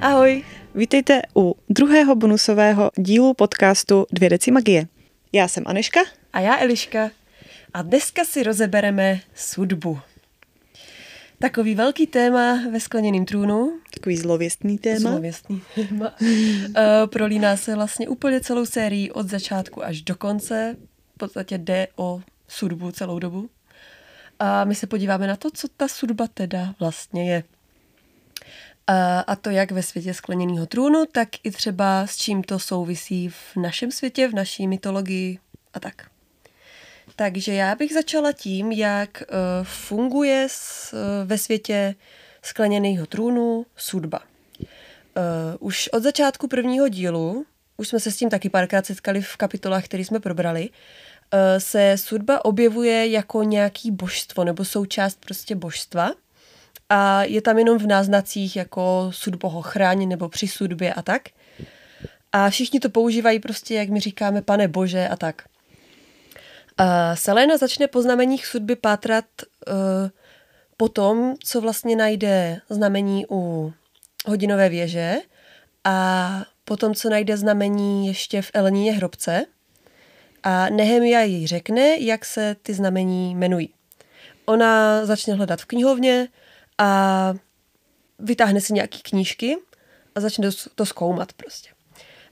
Ahoj. Vítejte u druhého bonusového dílu podcastu Dvě deci magie. Já jsem Aneška. A já Eliška. A dneska si rozebereme sudbu. Takový velký téma ve skleněném trůnu. Takový zlověstný téma. Zlověstný téma. uh, prolíná se vlastně úplně celou sérii od začátku až do konce. V podstatě jde o sudbu celou dobu. A my se podíváme na to, co ta sudba teda vlastně je. A, a to jak ve světě skleněného trůnu, tak i třeba s čím to souvisí v našem světě, v naší mytologii a tak. Takže já bych začala tím, jak uh, funguje uh, ve světě skleněného trůnu sudba. Už od začátku prvního dílu, už jsme se s tím taky párkrát setkali v kapitolách, které jsme probrali, se sudba objevuje jako nějaký božstvo nebo součást prostě božstva a je tam jenom v náznacích jako sudbo ho chráň nebo při sudbě a tak. A všichni to používají prostě, jak my říkáme, pane bože a tak. A Selena začne po znameních sudby pátrat uh, po tom, co vlastně najde znamení u hodinové věže a potom, co najde znamení ještě v Eleníně hrobce. A Nehemia jí řekne, jak se ty znamení jmenují. Ona začne hledat v knihovně a vytáhne si nějaký knížky a začne to zkoumat prostě.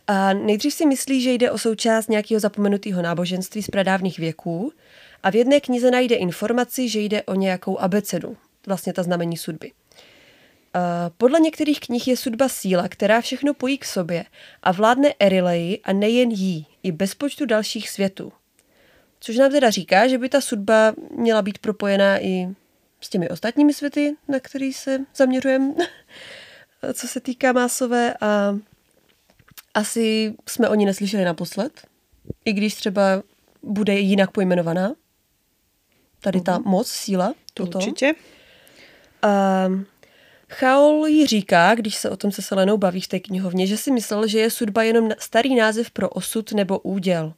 A nejdřív si myslí, že jde o součást nějakého zapomenutého náboženství z pradávných věků a v jedné knize najde informaci, že jde o nějakou abecedu, vlastně ta znamení sudby. Podle některých knih je sudba síla, která všechno pojí k sobě a vládne Erileji a nejen jí, i bez počtu dalších světů. Což nám teda říká, že by ta sudba měla být propojená i s těmi ostatními světy, na který se zaměřujeme, co se týká másové a asi jsme o ní neslyšeli naposled, i když třeba bude jinak pojmenovaná. Tady ta uh-huh. moc, síla. To určitě. A Chaol jí říká, když se o tom se Selenou baví v té knihovně, že si myslel, že je sudba jenom starý název pro osud nebo úděl.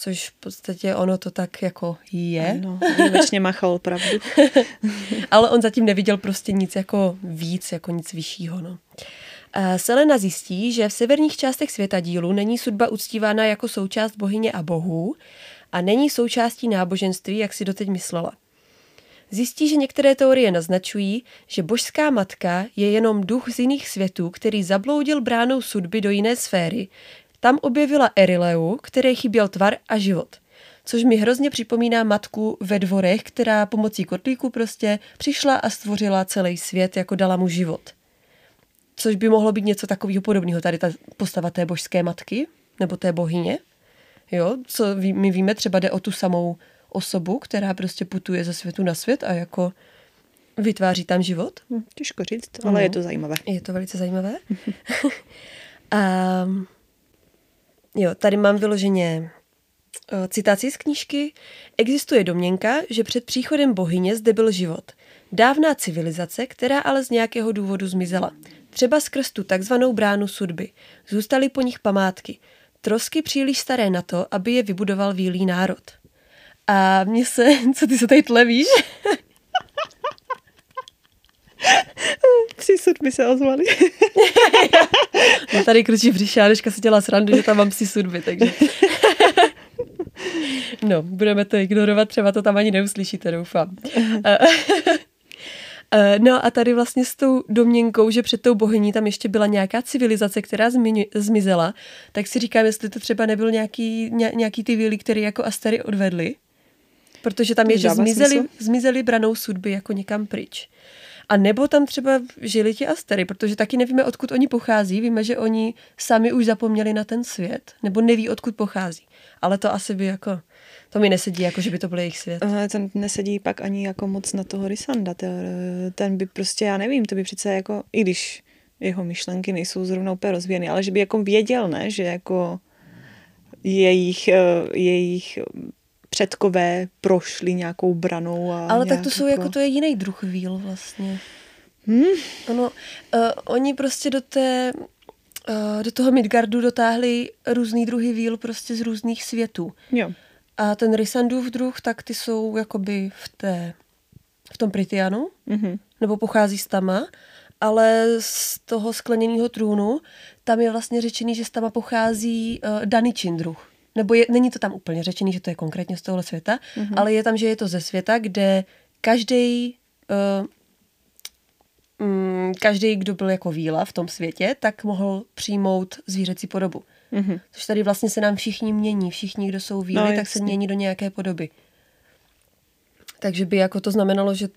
Což v podstatě ono to tak jako je. Ano, výjimečně má Chaol pravdu. Ale on zatím neviděl prostě nic jako víc, jako nic vyššího. No. Selena zjistí, že v severních částech světa dílu není sudba uctívána jako součást bohyně a bohů a není součástí náboženství, jak si doteď myslela. Zjistí, že některé teorie naznačují, že božská matka je jenom duch z jiných světů, který zabloudil bránou sudby do jiné sféry. Tam objevila Erileu, které chyběl tvar a život. Což mi hrozně připomíná matku ve dvorech, která pomocí kotlíku prostě přišla a stvořila celý svět, jako dala mu život což by mohlo být něco takového podobného. Tady ta postava té božské matky, nebo té bohyně. Jo, co my víme, třeba jde o tu samou osobu, která prostě putuje ze světu na svět a jako vytváří tam život. Hm, těžko říct, ale no. je to zajímavé. Je to velice zajímavé. a jo, tady mám vyloženě citaci z knížky. Existuje domněnka, že před příchodem bohyně zde byl život. Dávná civilizace, která ale z nějakého důvodu zmizela. Třeba skrz tu takzvanou bránu sudby. Zůstaly po nich památky. Trosky příliš staré na to, aby je vybudoval výlý národ. A mně se, co ty se tady tlevíš? Psi sudby se ozvali. no tady kručí břiša, Deška si dělá srandu, že tam mám psi sudby, takže... no, budeme to ignorovat, třeba to tam ani neuslyšíte, doufám. Eh, no a tady vlastně s tou domněnkou, že před tou bohyní tam ještě byla nějaká civilizace, která zmiň, zmizela, tak si říkám, jestli to třeba nebyl nějaký, ně, nějaký ty víly, který jako Astery odvedli. Protože tam je, že zmizeli, zmizeli branou sudby jako někam pryč. A nebo tam třeba žili ti Astery, protože taky nevíme, odkud oni pochází. Víme, že oni sami už zapomněli na ten svět, nebo neví, odkud pochází. Ale to asi by jako to mi nesedí, jako že by to byl jejich svět. Ale ten nesedí pak ani jako moc na toho Rysanda. Ten by prostě, já nevím, to by přece jako, i když jeho myšlenky nejsou zrovna úplně rozvíjeny, ale že by jako věděl, ne, že jako jejich, eh, jejich předkové prošli nějakou branou. A ale tak to jsou jako, jako, to je jiný druh víl vlastně. Hmm? Ono, uh, oni prostě do té uh, do toho Midgardu dotáhli různý druhy víl prostě z různých světů. Jo. A ten Rysandův druh, tak ty jsou jakoby v té, v tom Pritianu, mm-hmm. nebo pochází z Tama. ale z toho skleněného trůnu tam je vlastně řečený, že z tam pochází uh, Daničin druh. Nebo je, není to tam úplně řečený, že to je konkrétně z tohohle světa, mm-hmm. ale je tam, že je to ze světa, kde každý uh, mm, každý, kdo byl jako víla v tom světě, tak mohl přijmout zvířecí podobu. Mm-hmm. Což tady vlastně se nám všichni mění. Všichni, kdo jsou víly, no, tak se mění do nějaké podoby. Takže by jako to znamenalo, že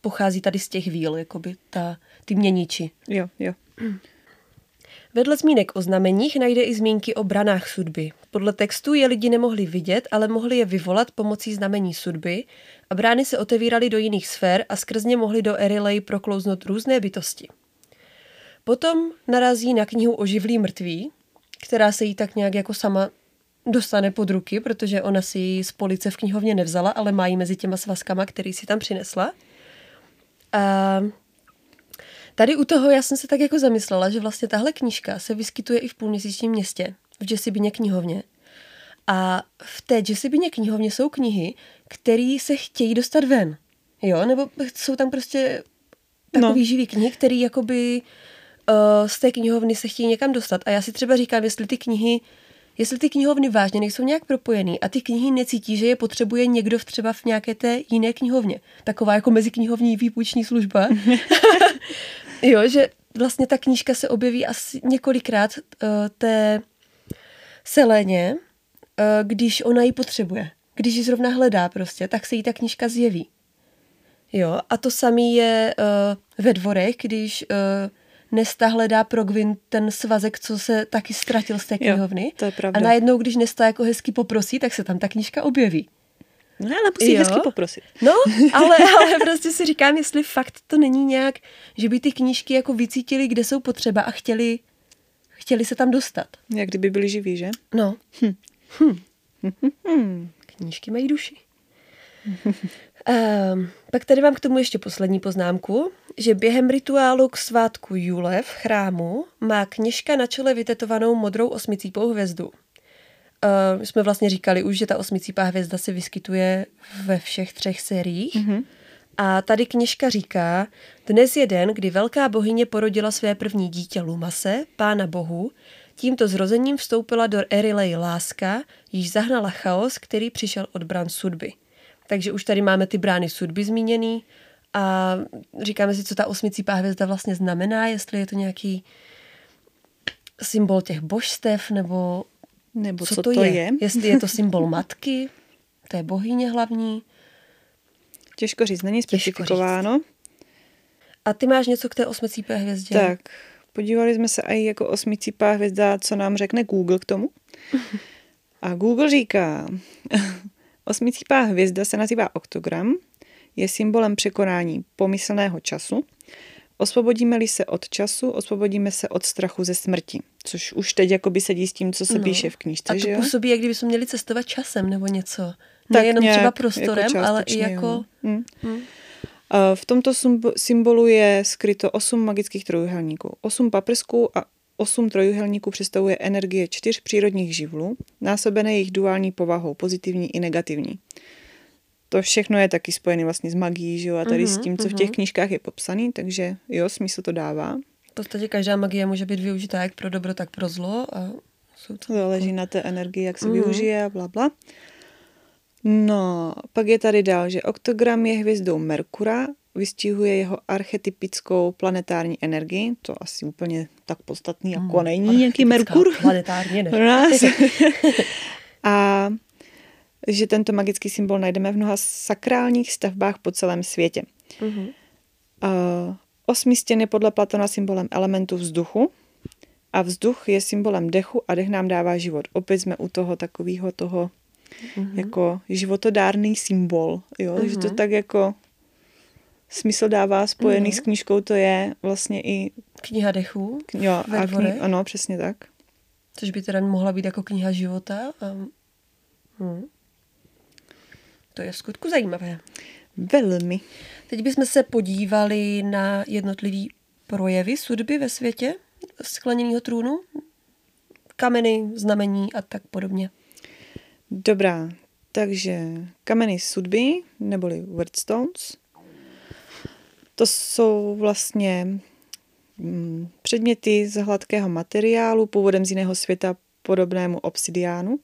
pochází tady z těch víl, jakoby ta, ty měniči. Jo, jo. Vedle zmínek o znameních najde i zmínky o branách sudby. Podle textu je lidi nemohli vidět, ale mohli je vyvolat pomocí znamení sudby a brány se otevíraly do jiných sfér a skrz ně mohly do Erilej proklouznout různé bytosti. Potom narazí na knihu o živlí mrtví, která se jí tak nějak jako sama dostane pod ruky, protože ona si ji z police v knihovně nevzala, ale má ji mezi těma svazkama, který si tam přinesla. A tady u toho já jsem se tak jako zamyslela, že vlastně tahle knížka se vyskytuje i v půlměsíčním městě, v Jessibině knihovně. A v té Jessibině knihovně jsou knihy, které se chtějí dostat ven. Jo, nebo jsou tam prostě takový no. živý knihy, který jakoby uh, z té knihovny se chtějí někam dostat. A já si třeba říkám, jestli ty knihy jestli ty knihovny vážně nejsou nějak propojený a ty knihy necítí, že je potřebuje někdo v třeba v nějaké té jiné knihovně. Taková jako meziknihovní výpůjční služba. jo, že vlastně ta knížka se objeví asi několikrát uh, té Seléně, uh, když ona ji potřebuje. Když ji zrovna hledá prostě, tak se jí ta knížka zjeví. Jo, a to samé je uh, ve dvorech, když uh, Nesta hledá pro Gwyn ten svazek, co se taky ztratil z té knihovny. Jo, to je pravda. A najednou, když Nesta jako hezky poprosí, tak se tam ta knížka objeví. No, ale musí jo. hezky poprosit. No, ale, ale prostě si říkám, jestli fakt to není nějak, že by ty knížky jako vycítili, kde jsou potřeba a chtěli, chtěli se tam dostat. Jak kdyby byli živí, že? No. Hm. Hm. Hm. Knížky mají duši. Um, pak tady mám k tomu ještě poslední poznámku, že během rituálu k svátku Jule v chrámu má kněžka na čele vytetovanou modrou osmicípou hvězdu. Uh, jsme vlastně říkali už, že ta osmicípá hvězda se vyskytuje ve všech třech sériích. Mm-hmm. A tady kněžka říká, dnes je den, kdy velká bohyně porodila své první dítě Lumase, pána bohu, tímto zrozením vstoupila do Erilej láska, již zahnala chaos, který přišel od bran sudby. Takže už tady máme ty brány sudby zmíněný a říkáme si, co ta osmicípá hvězda vlastně znamená, jestli je to nějaký symbol těch božstev, nebo, nebo co, co to, to je? je. Jestli je to symbol matky, to je bohyně hlavní. Těžko říct, není specifikováno. A ty máš něco k té osmicípé hvězdě? Tak, podívali jsme se i jako osmicípá hvězda, co nám řekne Google k tomu. A Google říká, Osmicípá hvězda se nazývá oktogram, je symbolem překonání pomyslného času. Osvobodíme-li se od času, osvobodíme se od strachu ze smrti, což už teď jakoby sedí s tím, co se no. píše v knížce. A to že jo? působí, jak kdyby jsme měli cestovat časem nebo něco. Nejenom třeba jako prostorem, jako ale i jako... Hmm. Hmm. V tomto symbolu je skryto osm magických trojuhelníků, osm paprsků a Osm trojuhelníků představuje energie čtyř přírodních živlů, násobené jejich duální povahou, pozitivní i negativní. To všechno je taky spojené vlastně s magií, že jo, a tady uh-huh, s mhm, tím, co uh-huh. v těch mhm. knížkách je popsaný, takže jo, smysl to dává. V podstatě každá magie může být využitá jak pro dobro, tak pro zlo. A jsou to Záleží na té energii, jak se uh-huh. využije a bla, bla. No, pak je tady dál, že oktogram je hvězdou Merkura, vystihuje jeho archetypickou planetární energii, to asi úplně tak podstatný jako hmm, není nějaký Merkur. Planetární pro nás. a že tento magický symbol najdeme v mnoha sakrálních stavbách po celém světě. Mm-hmm. Uh, osmi stěn je podle Platona symbolem elementu vzduchu a vzduch je symbolem dechu a dech nám dává život. Opět jsme u toho takového toho mm-hmm. jako životodárný symbol, jo? Mm-hmm. že to tak jako smysl dává spojený mm. s knížkou, to je vlastně i... Kniha dechů? Jo, a kni- ano, přesně tak. Což by teda mohla být jako kniha života. Um, hmm. To je v skutku zajímavé. Velmi. Teď bychom se podívali na jednotlivý projevy sudby ve světě skleněného trůnu, kameny, znamení a tak podobně. Dobrá, takže kameny sudby, neboli wordstones, to jsou vlastně mm, předměty z hladkého materiálu, původem z jiného světa, podobnému obsidiánu,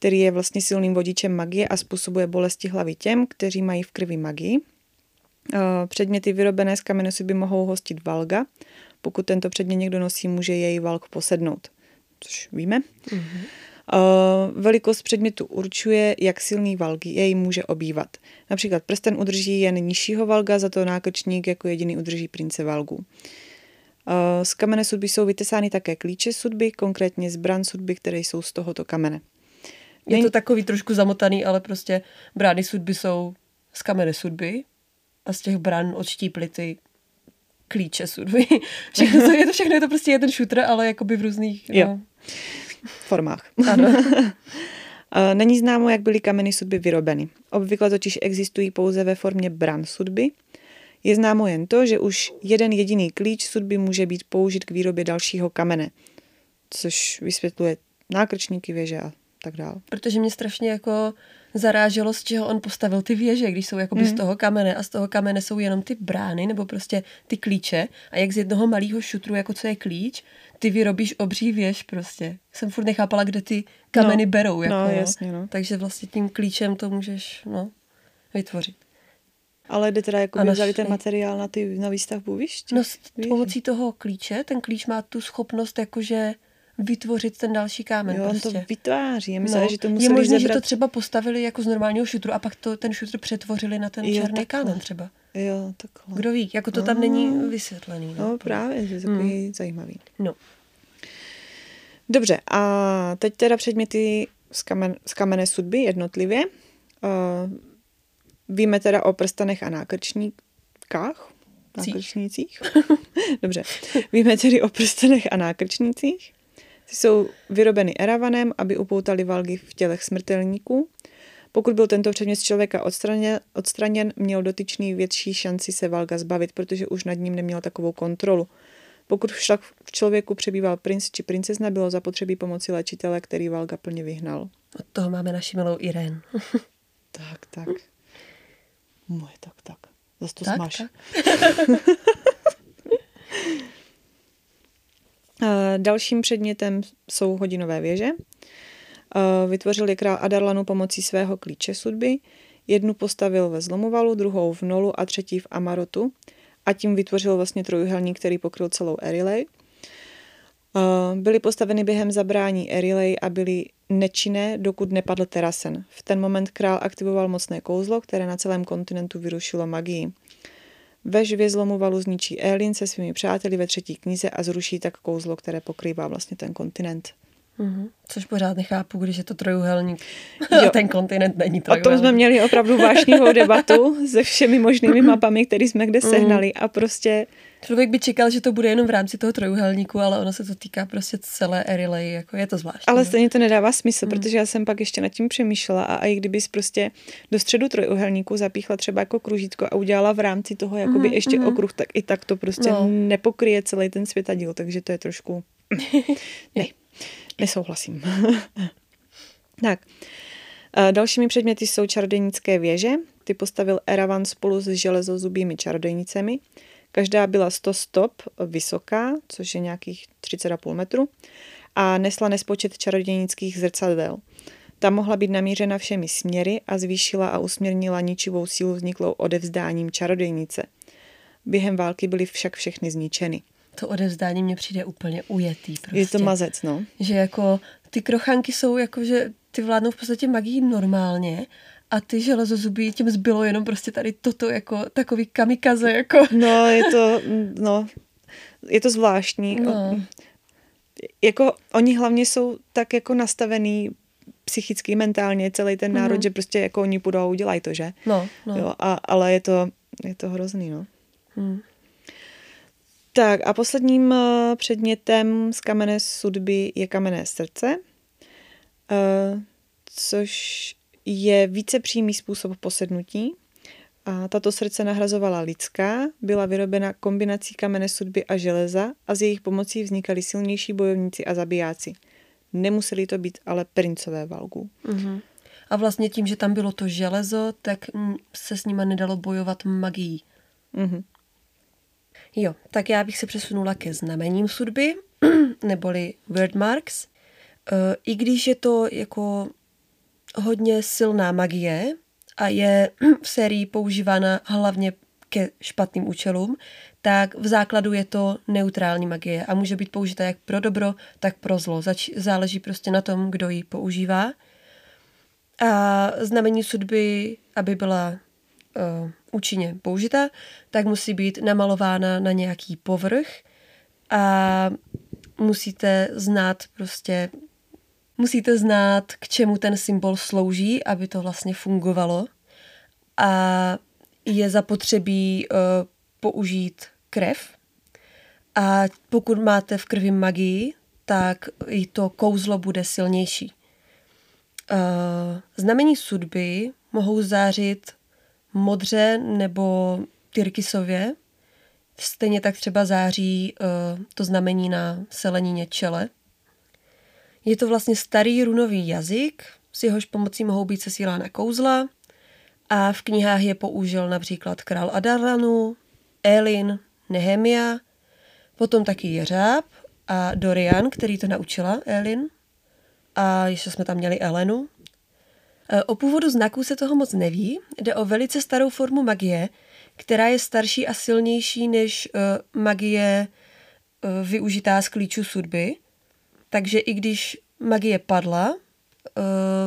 který je vlastně silným vodičem magie a způsobuje bolesti hlavy těm, kteří mají v krvi magii. Eh, předměty vyrobené z kamenosu by mohou hostit valga. Pokud tento předmět někdo nosí, může jej valk posednout, což víme. Mm-hmm. Velikost předmětu určuje, jak silný valg jej může obývat. Například prsten udrží jen nižšího valga, za to nákrčník jako jediný udrží prince valgu. Z kamene sudby jsou vytesány také klíče sudby, konkrétně zbran sudby, které jsou z tohoto kamene. Je to takový trošku zamotaný, ale prostě brány sudby jsou z kamene sudby a z těch brán odštíply ty klíče sudby. Všechno, je to všechno, je to prostě jeden shooter, ale jakoby v různých... Jo. No formách. Ano. Není známo, jak byly kameny sudby vyrobeny. Obvykle totiž existují pouze ve formě bran sudby. Je známo jen to, že už jeden jediný klíč sudby může být použit k výrobě dalšího kamene, což vysvětluje nákrčníky věže a tak dále. Protože mě strašně jako zaráželo, z čeho on postavil ty věže, když jsou jakoby mm. z toho kamene a z toho kamene jsou jenom ty brány nebo prostě ty klíče a jak z jednoho malého šutru, jako co je klíč, ty vyrobíš obří věž prostě. Jsem furt nechápala, kde ty kameny no, berou. Jako, no, jasně, no. Takže vlastně tím klíčem to můžeš no, vytvořit. Ale jde teda jako vzali ten materiál na, ty, na výstavbu, víš? No s pomocí toho klíče, ten klíč má tu schopnost jakože vytvořit ten další kámen. Jo, prostě. on to vytváří. Já myslím, no, že to museli Je možné, zebrat... že to třeba postavili jako z normálního šutru a pak to, ten šutr přetvořili na ten jo, černý takhle. kámen třeba. Jo, takhle. Kdo ví, jako to tam no. není vysvětlený. No, no právě, že je takový hmm. zajímavý. No. Dobře, a teď teda předměty z, kamen, z kamenné sudby jednotlivě. Uh, víme teda o prstanech a nákrčníkách. Nákrčnících. Dobře. Víme tedy o prstenech a nákrčnících. Ty jsou vyrobeny eravanem, aby upoutali valgy v tělech smrtelníků. Pokud byl tento předmět z člověka odstraněn, odstraněn, měl dotyčný větší šanci se valga zbavit, protože už nad ním neměl takovou kontrolu. Pokud však v člověku přebýval princ či princezna, bylo zapotřebí pomoci léčitele, který valga plně vyhnal. Od toho máme naši milou Irén. tak, tak. Moje, tak, tak. Zase to tak, smáš. Tak. Dalším předmětem jsou hodinové věže. Vytvořil je král Adarlanu pomocí svého klíče sudby. Jednu postavil ve Zlomovalu, druhou v Nolu a třetí v Amarotu a tím vytvořil vlastně trojuhelník, který pokryl celou Erilej. Byly postaveny během zabrání Erilej a byly nečinné, dokud nepadl Terasen. V ten moment král aktivoval mocné kouzlo, které na celém kontinentu vyrušilo magii. Ve žvě zlomu valu zničí Elin se svými přáteli ve třetí knize a zruší tak kouzlo, které pokrývá vlastně ten kontinent. Mm-hmm. Což pořád nechápu, když je to trojuhelník. Jo. ten kontinent není trojuhelník. O tom jsme měli opravdu vášnivou debatu se všemi možnými mapami, které jsme kde sehnali mm. a prostě Člověk by čekal, že to bude jenom v rámci toho trojuhelníku, ale ono se to týká prostě celé Erilei, jako je to zvláštní. Ale no. stejně to nedává smysl, mm. protože já jsem pak ještě nad tím přemýšlela a i kdybys prostě do středu trojuhelníku zapíchla třeba jako kružítko a udělala v rámci toho jakoby mm, ještě mm. okruh, tak i tak to prostě no. nepokryje celý ten světadíl, takže to je trošku... ne, nesouhlasím. tak. Dalšími předměty jsou čarodějnické věže. Ty postavil Eravan spolu s železozubými čarodějnicemi. Každá byla 100 stop vysoká, což je nějakých 30,5 metru, a nesla nespočet čarodějnických zrcadel. Ta mohla být namířena všemi směry a zvýšila a usměrnila ničivou sílu vzniklou odevzdáním čarodějnice. Během války byly však všechny zničeny. To odevzdání mě přijde úplně ujetý. Prostě. Je to mazec, no. Že jako ty krochanky jsou jako, že ty vládnou v podstatě magii normálně a ty železozubí tím zbylo jenom prostě tady toto jako takový kamikaze. Jako. No, je to, no, je to zvláštní. No. Jako oni hlavně jsou tak jako nastavený psychicky, mentálně, celý ten národ, mm. že prostě jako oni půjdou a udělají to, že? No, no. Jo, a, ale je to, je to hrozný, no. Mm. Tak a posledním eh, předmětem z kamenné sudby je kamenné srdce, uh, což je více přímý způsob posednutí. A tato srdce nahrazovala lidská, byla vyrobena kombinací kamene sudby a železa a z jejich pomocí vznikali silnější bojovníci a zabijáci. Nemuseli to být ale princové valgu. Mm-hmm. A vlastně tím, že tam bylo to železo, tak se s nima nedalo bojovat magií. Mm-hmm. Jo, tak já bych se přesunula ke znamením sudby, neboli wordmarks. E, I když je to jako hodně silná magie a je v sérii používána hlavně ke špatným účelům, tak v základu je to neutrální magie a může být použita jak pro dobro, tak pro zlo. Zač- záleží prostě na tom, kdo ji používá. A znamení sudby, aby byla uh, účinně použita, tak musí být namalována na nějaký povrch a musíte znát prostě musíte znát, k čemu ten symbol slouží, aby to vlastně fungovalo. A je zapotřebí uh, použít krev. A pokud máte v krvi magii, tak i to kouzlo bude silnější. Uh, znamení sudby mohou zářit modře nebo tyrkysově. Stejně tak třeba září uh, to znamení na selenině čele. Je to vlastně starý runový jazyk, s jehož pomocí mohou být sesílána kouzla a v knihách je použil například král Adaranu, Elin, Nehemia, potom taky Jeřáb a Dorian, který to naučila Elin a ještě jsme tam měli Elenu. E, o původu znaků se toho moc neví, jde o velice starou formu magie, která je starší a silnější než uh, magie uh, využitá z klíčů sudby. Takže i když magie padla uh,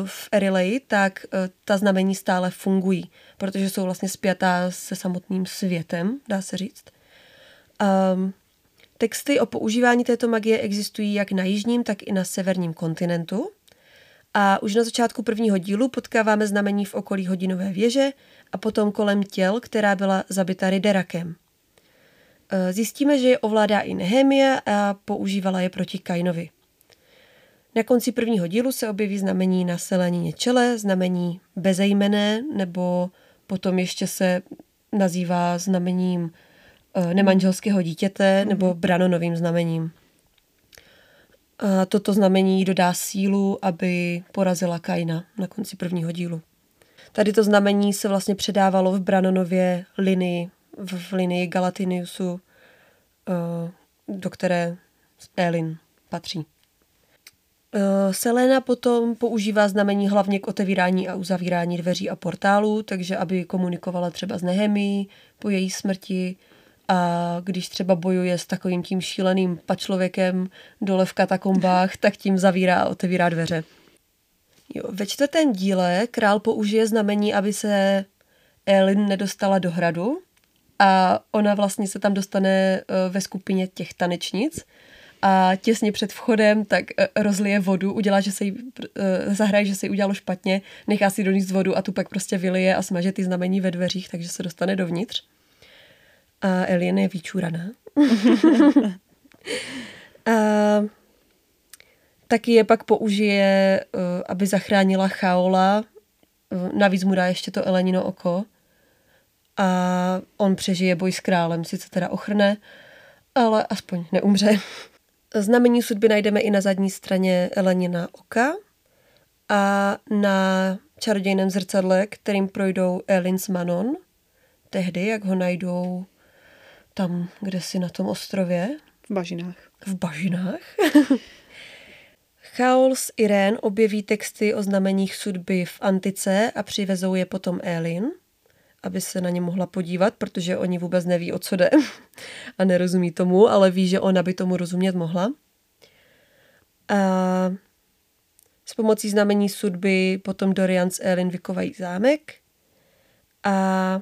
v Erilei, tak uh, ta znamení stále fungují, protože jsou vlastně spjatá se samotným světem, dá se říct. Um, texty o používání této magie existují jak na jižním, tak i na severním kontinentu. A už na začátku prvního dílu potkáváme znamení v okolí hodinové věže a potom kolem těl, která byla zabita Riderakem. E, zjistíme, že je ovládá i Nehemia a používala je proti Kainovi. Na konci prvního dílu se objeví znamení na selenině čele, znamení bezejmené, nebo potom ještě se nazývá znamením e, nemanželského dítěte nebo branonovým znamením. A toto znamení dodá sílu, aby porazila Kaina na konci prvního dílu. Tady to znamení se vlastně předávalo v Branonově linii, v linii Galatiniusu, eh, do které Elin patří. Eh, Selena potom používá znamení hlavně k otevírání a uzavírání dveří a portálů, takže aby komunikovala třeba s Nehemí po její smrti, a když třeba bojuje s takovým tím šíleným pačlověkem dole v katakombách, tak tím zavírá a otevírá dveře. Jo, ve čtvrtém díle král použije znamení, aby se Elin nedostala do hradu a ona vlastně se tam dostane e, ve skupině těch tanečnic a těsně před vchodem tak e, rozlije vodu, udělá, že se jí, e, zahraje, že se jí udělalo špatně, nechá si doníst vodu a tu pak prostě vylije a smaže ty znamení ve dveřích, takže se dostane dovnitř a Elien je vyčuraná. a taky je pak použije, eh, aby zachránila Chaola. Navíc mu dá ještě to Elenino oko. A on přežije boj s králem, sice teda ochrne, ale aspoň neumře. Znamení sudby najdeme i na zadní straně Elenina oka a na čarodějném zrcadle, kterým projdou Elin s Manon, tehdy, jak ho najdou tam, kde si na tom ostrově. V bažinách. V bažinách. Chaol s Irén objeví texty o znameních sudby v antice a přivezou je potom Elin, aby se na ně mohla podívat, protože oni vůbec neví, o co jde a nerozumí tomu, ale ví, že ona by tomu rozumět mohla. A s pomocí znamení sudby potom Dorian s Elin vykovají zámek a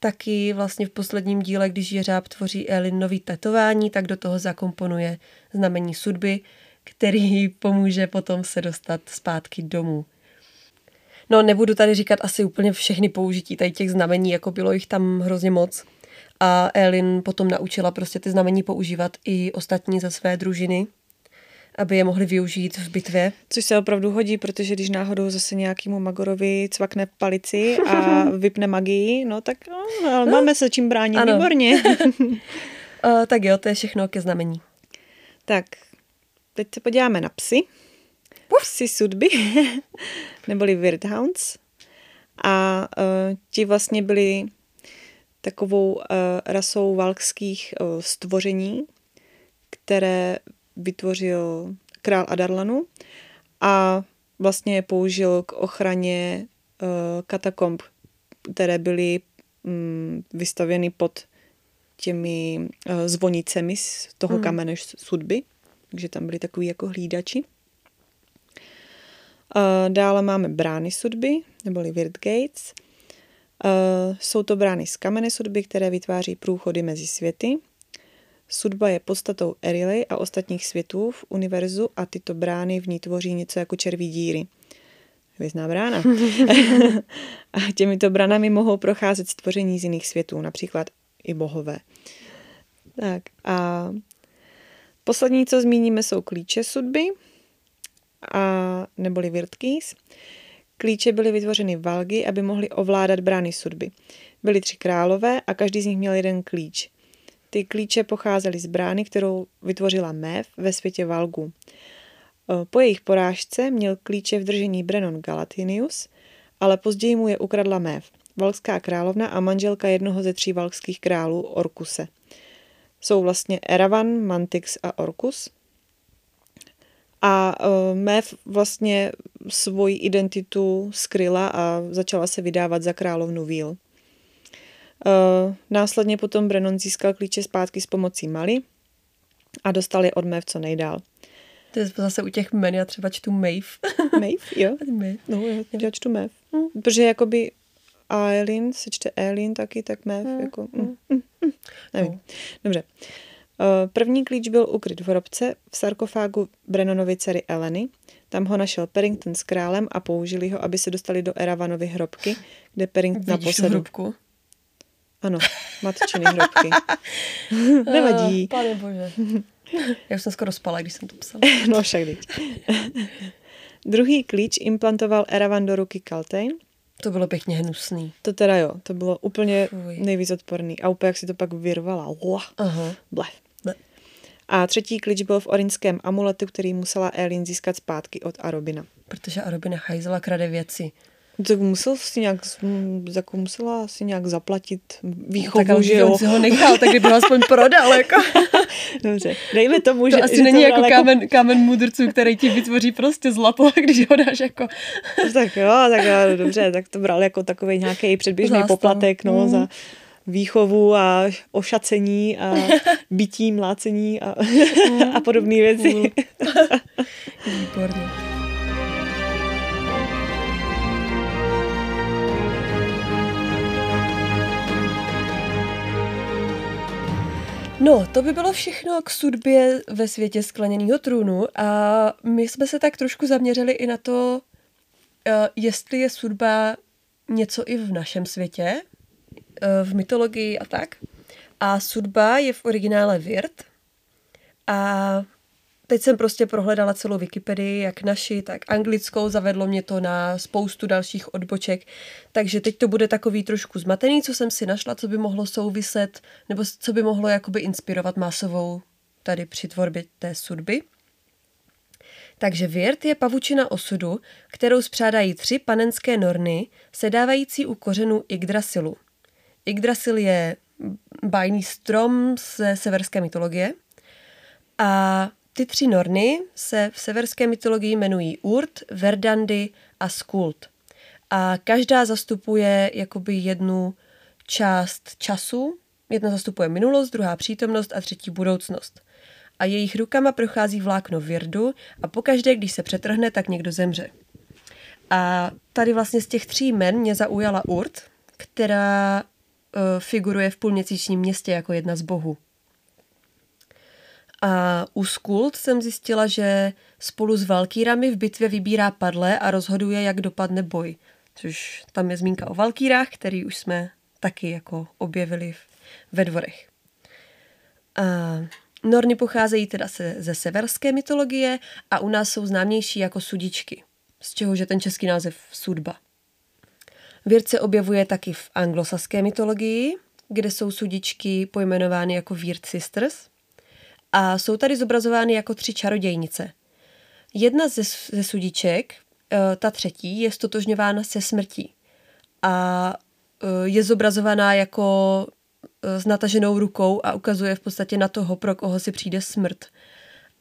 taky vlastně v posledním díle, když Jeřáb tvoří Elin nový tetování, tak do toho zakomponuje znamení sudby, který pomůže potom se dostat zpátky domů. No, nebudu tady říkat asi úplně všechny použití tady těch znamení, jako bylo jich tam hrozně moc. A Elin potom naučila prostě ty znamení používat i ostatní ze své družiny aby je mohli využít v bitvě. Což se opravdu hodí, protože když náhodou zase nějakému Magorovi cvakne palici a vypne magii, no tak no, no, máme se čím bránit, ano. výborně. uh, tak jo, to je všechno ke znamení. Tak, teď se podíváme na psy. Psy sudby, neboli Weirdhounds. A uh, ti vlastně byli takovou uh, rasou valkských uh, stvoření, které vytvořil král Adarlanu a vlastně je použil k ochraně uh, katakomb, které byly um, vystavěny pod těmi uh, zvonicemi z toho hmm. kamene sudby, takže tam byly takový jako hlídači. Uh, dále máme brány sudby, neboli Wirt Gates. Uh, jsou to brány z kamene sudby, které vytváří průchody mezi světy. Sudba je podstatou Erilej a ostatních světů v univerzu a tyto brány v ní tvoří něco jako červí díry. Hvězdná brána. a těmito branami mohou procházet stvoření z jiných světů, například i bohové. Tak a poslední, co zmíníme, jsou klíče sudby, a, neboli Wirtkeys. Klíče byly vytvořeny valgy, aby mohly ovládat brány sudby. Byly tři králové a každý z nich měl jeden klíč. Ty klíče pocházely z brány, kterou vytvořila Mev ve světě Valgu. E, po jejich porážce měl klíče v držení Brennon Galatinius, ale později mu je ukradla Mev, valská královna a manželka jednoho ze tří valských králů Orkuse. Jsou vlastně Eravan, Mantix a Orkus. A uh, Mev vlastně svoji identitu skryla a začala se vydávat za královnu Víl. Uh, následně potom Brennon získal klíče zpátky s pomocí Mali a dostal je od Mev co nejdál. To je zase u těch jmen, já třeba čtu Maeve. Maeve, jo? Maeve. No, já čtu Mev. Hmm. Protože jakoby Aileen se čte Aileen taky, tak Mev, hmm. jako... Mm, mm, mm, nevím. No. Dobře. Eh, první klíč byl ukryt v hrobce v sarkofágu Brennonovy dcery Eleny. Tam ho našel Perrington s králem a použili ho, aby se dostali do Eravanovy hrobky, kde Perrington naposedl. hrobku? Ano, matčiny hrobky. Nevadí. Uh, pane bože. Já už jsem skoro spala, když jsem to psala. no však teď. Druhý klíč implantoval Eravan do ruky Kaltejn. To bylo pěkně hnusný. To teda jo, to bylo úplně Fuj. nejvíc odporný. A úplně jak si to pak vyrvala. Aha. Bleh. A třetí klíč byl v orinském amuletu, který musela Elin získat zpátky od Arobina. Protože Arobina hajzela krade věci. Tak musel si nějak, jako musela si nějak zaplatit výchovu, tak že jo? si ho nechal, tak by ho aspoň prodal, jako. Dobře, dejme tomu, to že... asi že není jako kámen, jako... kámen mudrců, který ti vytvoří prostě zlato, když ho dáš jako... tak jo, tak jo, dobře, tak to bral jako takový nějaký předběžný poplatek, no, mm. za výchovu a ošacení a bytí, mlácení a, a podobné věci. Výborně. No, to by bylo všechno k sudbě ve světě skleněného trůnu a my jsme se tak trošku zaměřili i na to, eh, jestli je sudba něco i v našem světě, v mytologii a tak. A sudba je v originále Virt. A teď jsem prostě prohledala celou Wikipedii, jak naši, tak anglickou, zavedlo mě to na spoustu dalších odboček, takže teď to bude takový trošku zmatený, co jsem si našla, co by mohlo souviset, nebo co by mohlo jakoby inspirovat masovou tady při tvorbě té sudby. Takže Virt je pavučina osudu, kterou spřádají tři panenské norny, sedávající u kořenu Yggdrasilu. Yggdrasil je bájný strom ze severské mytologie a ty tři norny se v severské mytologii jmenují Urt, Verdandy a Skuld. A každá zastupuje jakoby jednu část času. Jedna zastupuje minulost, druhá přítomnost a třetí budoucnost. A jejich rukama prochází vlákno Virdu a pokaždé, když se přetrhne, tak někdo zemře. A tady vlastně z těch tří men mě zaujala Urt, která figuruje v půlměsíčním městě jako jedna z bohů. A u Skult jsem zjistila, že spolu s Valkýrami v bitvě vybírá padle a rozhoduje, jak dopadne boj. Což tam je zmínka o Valkýrách, který už jsme taky jako objevili ve dvorech. A Norny pocházejí teda se, ze severské mytologie a u nás jsou známější jako sudičky, z čehož je ten český název sudba. Věr se objevuje taky v anglosaské mytologii, kde jsou sudičky pojmenovány jako Weird Sisters a jsou tady zobrazovány jako tři čarodějnice. Jedna ze, ze sudiček, eh, ta třetí, je stotožňována se smrtí a eh, je zobrazovaná jako s nataženou rukou a ukazuje v podstatě na toho, pro koho si přijde smrt.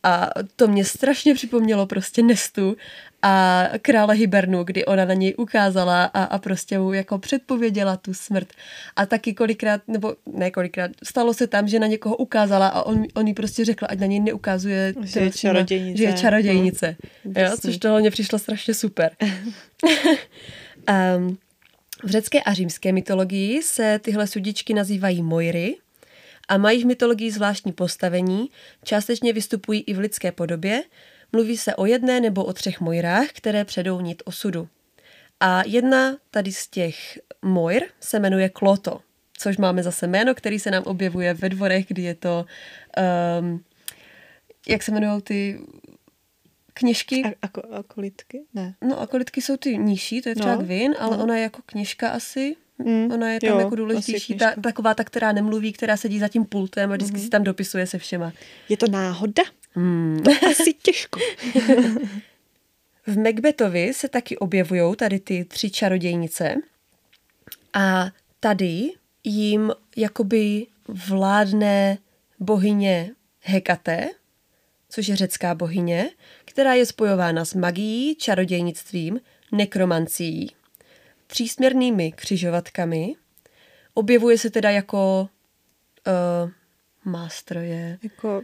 A to mě strašně připomnělo prostě Nestu a krále Hibernu, kdy ona na něj ukázala a, a prostě mu jako předpověděla tu smrt. A taky kolikrát, nebo ne kolikrát, stalo se tam, že na někoho ukázala a on, on jí prostě řekl, ať na něj neukazuje, že je čarodějnice. Že je čarodějnice. No, jo, což toho mě přišlo strašně super. um, v řecké a římské mytologii se tyhle sudičky nazývají Moiry a mají v mytologii zvláštní postavení, částečně vystupují i v lidské podobě, mluví se o jedné nebo o třech Mojrách, které předou nit osudu. A jedna tady z těch Mojr se jmenuje Kloto, což máme zase jméno, který se nám objevuje ve dvorech, kdy je to, um, jak se jmenují ty kněžky. A, ako, akolitky? Ne. No, akolitky jsou ty nižší, to je třeba No, Gvin, ale no. ona je jako kněžka asi. Mm, Ona je tam jo, jako důležitější, ta, taková ta, která nemluví, která sedí za tím pultem a vždycky Mhm. si tam dopisuje se všema. Je to náhoda? Hmm. Asi těžko. V Macbethovi se taky objevují tady ty tři čarodějnice a tady jim jakoby vládne bohyně Hekate, což je řecká bohyně, která je spojována s magií, čarodějnictvím, nekromancií, třísměrnými křižovatkami. Objevuje se teda jako uh, mástroje. Jako